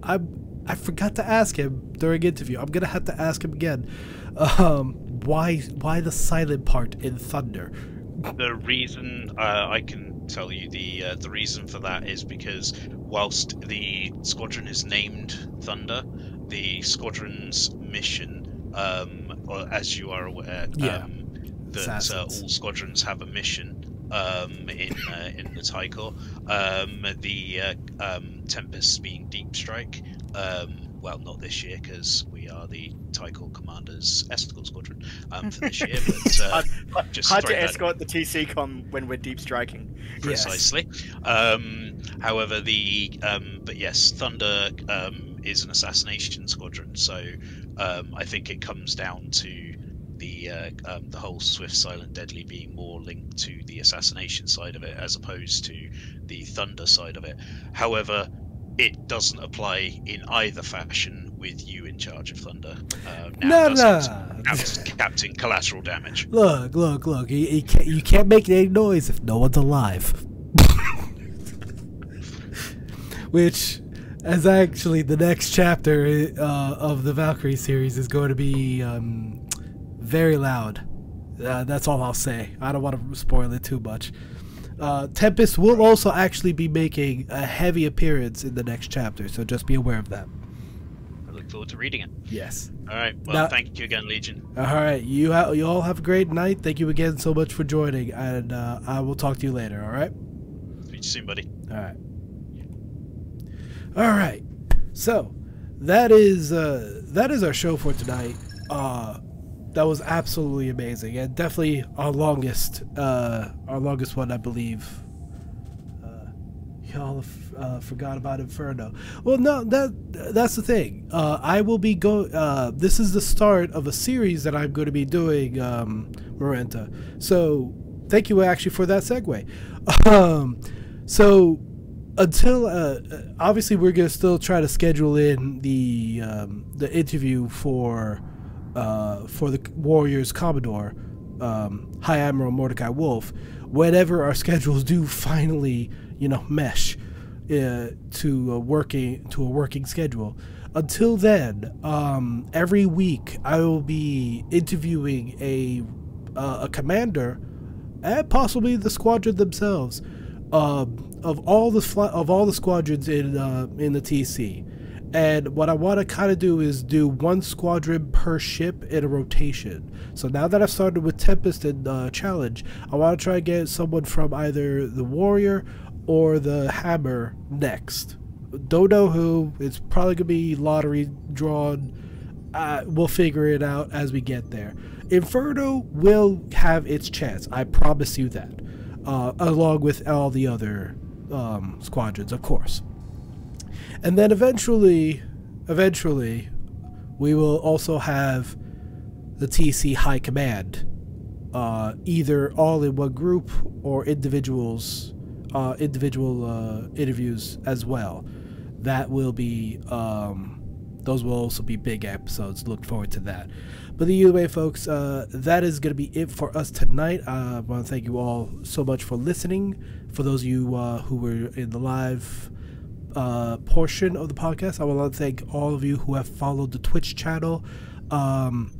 I I forgot to ask him during interview. I'm gonna have to ask him again. Um, why why the silent part in Thunder? The reason uh, I can tell you the uh, the reason for that is because whilst the squadron is named Thunder, the squadron's mission, um, or as you are aware, Yeah. um, that uh, all squadrons have a mission um, in uh, in the Corps. Um, the uh, um, Tempest being Deep Strike. Um, well, not this year because we are the Tie Corps Commander's escort squadron um, for this year. But uh, Hard, just hard to that- escort the TC com when we're deep striking. precisely. Um, however, the um, but yes, Thunder um, is an assassination squadron, so um, I think it comes down to the uh, um, the whole swift, silent, deadly being more linked to the assassination side of it as opposed to the Thunder side of it. However. It doesn't apply in either fashion with you in charge of Thunder. Uh, now No, no. Captain, Captain Collateral Damage. Look, look, look. You, you, can't, you can't make any noise if no one's alive. Which, as actually the next chapter uh, of the Valkyrie series is going to be um, very loud. Uh, that's all I'll say. I don't want to spoil it too much. Uh, Tempest will also actually be making a heavy appearance in the next chapter, so just be aware of that. Forward to reading it. Yes. All right. Well, Now- thank you again, Legion. All right. You ha- you all have a great night. Thank you again so much for joining, and uh, I will talk to you later. All right. See you soon, buddy. All right. All right. So that is uh, that is our show for tonight. Uh, that was absolutely amazing, and definitely our longest uh, our longest one, I believe. Uh, y'all uh, forgot about Inferno. Well, no, that that's the thing. Uh, I will be go. Uh, this is the start of a series that I'm going to be doing, um, Marenta. So thank you actually for that segue. Um, so until uh, obviously we're gonna still try to schedule in the um, the interview for uh, for the Warriors Commodore um, High Admiral Mordecai Wolf whenever our schedules do finally you know mesh uh, to a working to a working schedule. Until then, um, every week I will be interviewing a uh, a commander and possibly the squadron themselves um, of all the fly- of all the squadrons in uh, in the TC. And what I want to kind of do is do one squadron per ship in a rotation. So now that I've started with Tempest and uh, Challenge, I want to try and get someone from either the Warrior or the Hammer next. Don't know who. It's probably gonna be lottery drawn. Uh, we'll figure it out as we get there. Inferno will have its chance. I promise you that. Uh, along with all the other um, squadrons, of course. And then eventually, eventually, we will also have the TC High Command, uh, either all in one group or individuals, uh, individual uh, interviews as well. That will be, um, those will also be big episodes. Look forward to that. But either way, folks, uh, that is going to be it for us tonight. Uh, I want to thank you all so much for listening. For those of you uh, who were in the live uh, portion of the podcast. I want to thank all of you who have followed the Twitch channel. Um,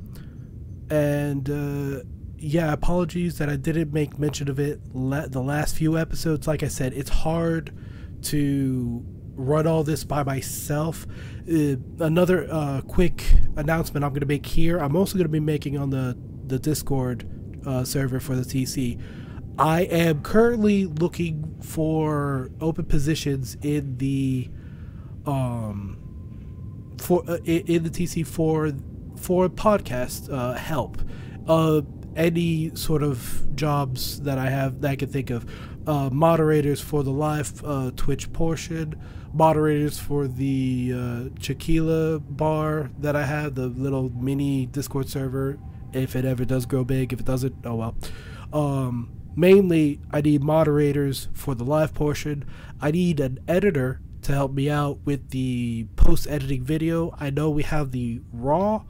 and uh, yeah, apologies that I didn't make mention of it the last few episodes. Like I said, it's hard to run all this by myself. Uh, another uh, quick announcement I'm going to make here. I'm also going to be making on the the Discord uh, server for the TC. I am currently looking for open positions in the um for uh, in the TC for for podcast uh, help. Uh, any sort of jobs that I have that I can think of. Uh, moderators for the live uh, Twitch portion, moderators for the uh, Chiquila bar that I have, the little mini Discord server. If it ever does grow big, if it doesn't, oh well. Um, mainly, I need moderators for the live portion. I need an editor to help me out with the post editing video. I know we have the raw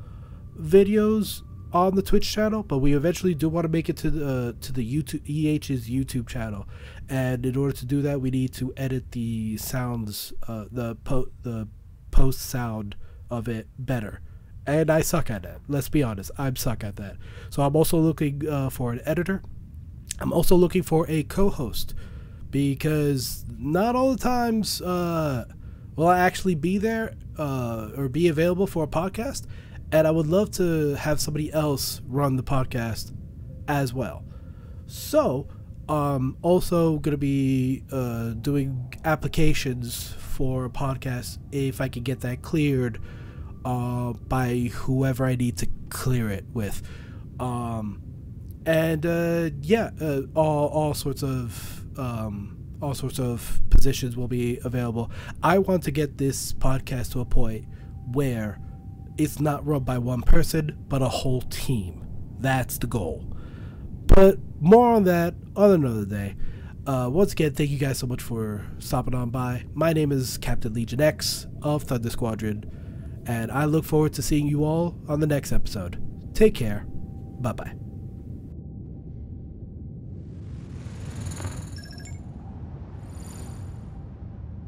videos on the Twitch channel, but we eventually do want to make it to the to the YouTube EH's YouTube channel, and in order to do that, we need to edit the sounds, uh, the po- the post sound of it better, and I suck at that. Let's be honest, I'm suck at that. So I'm also looking uh, for an editor. I'm also looking for a co-host because not all the times uh, will I actually be there uh, or be available for a podcast and I would love to have somebody else run the podcast as well. So, um, also gonna be uh, doing applications for a podcast if I can get that cleared uh, by whoever I need to clear it with. Um, and uh, yeah, uh, all all sorts of um, all sorts of positions will be available. I want to get this podcast to a point where it's not run by one person, but a whole team. That's the goal. But more on that on another day. Uh, once again, thank you guys so much for stopping on by. My name is Captain Legion X of Thunder Squadron, and I look forward to seeing you all on the next episode. Take care. Bye bye.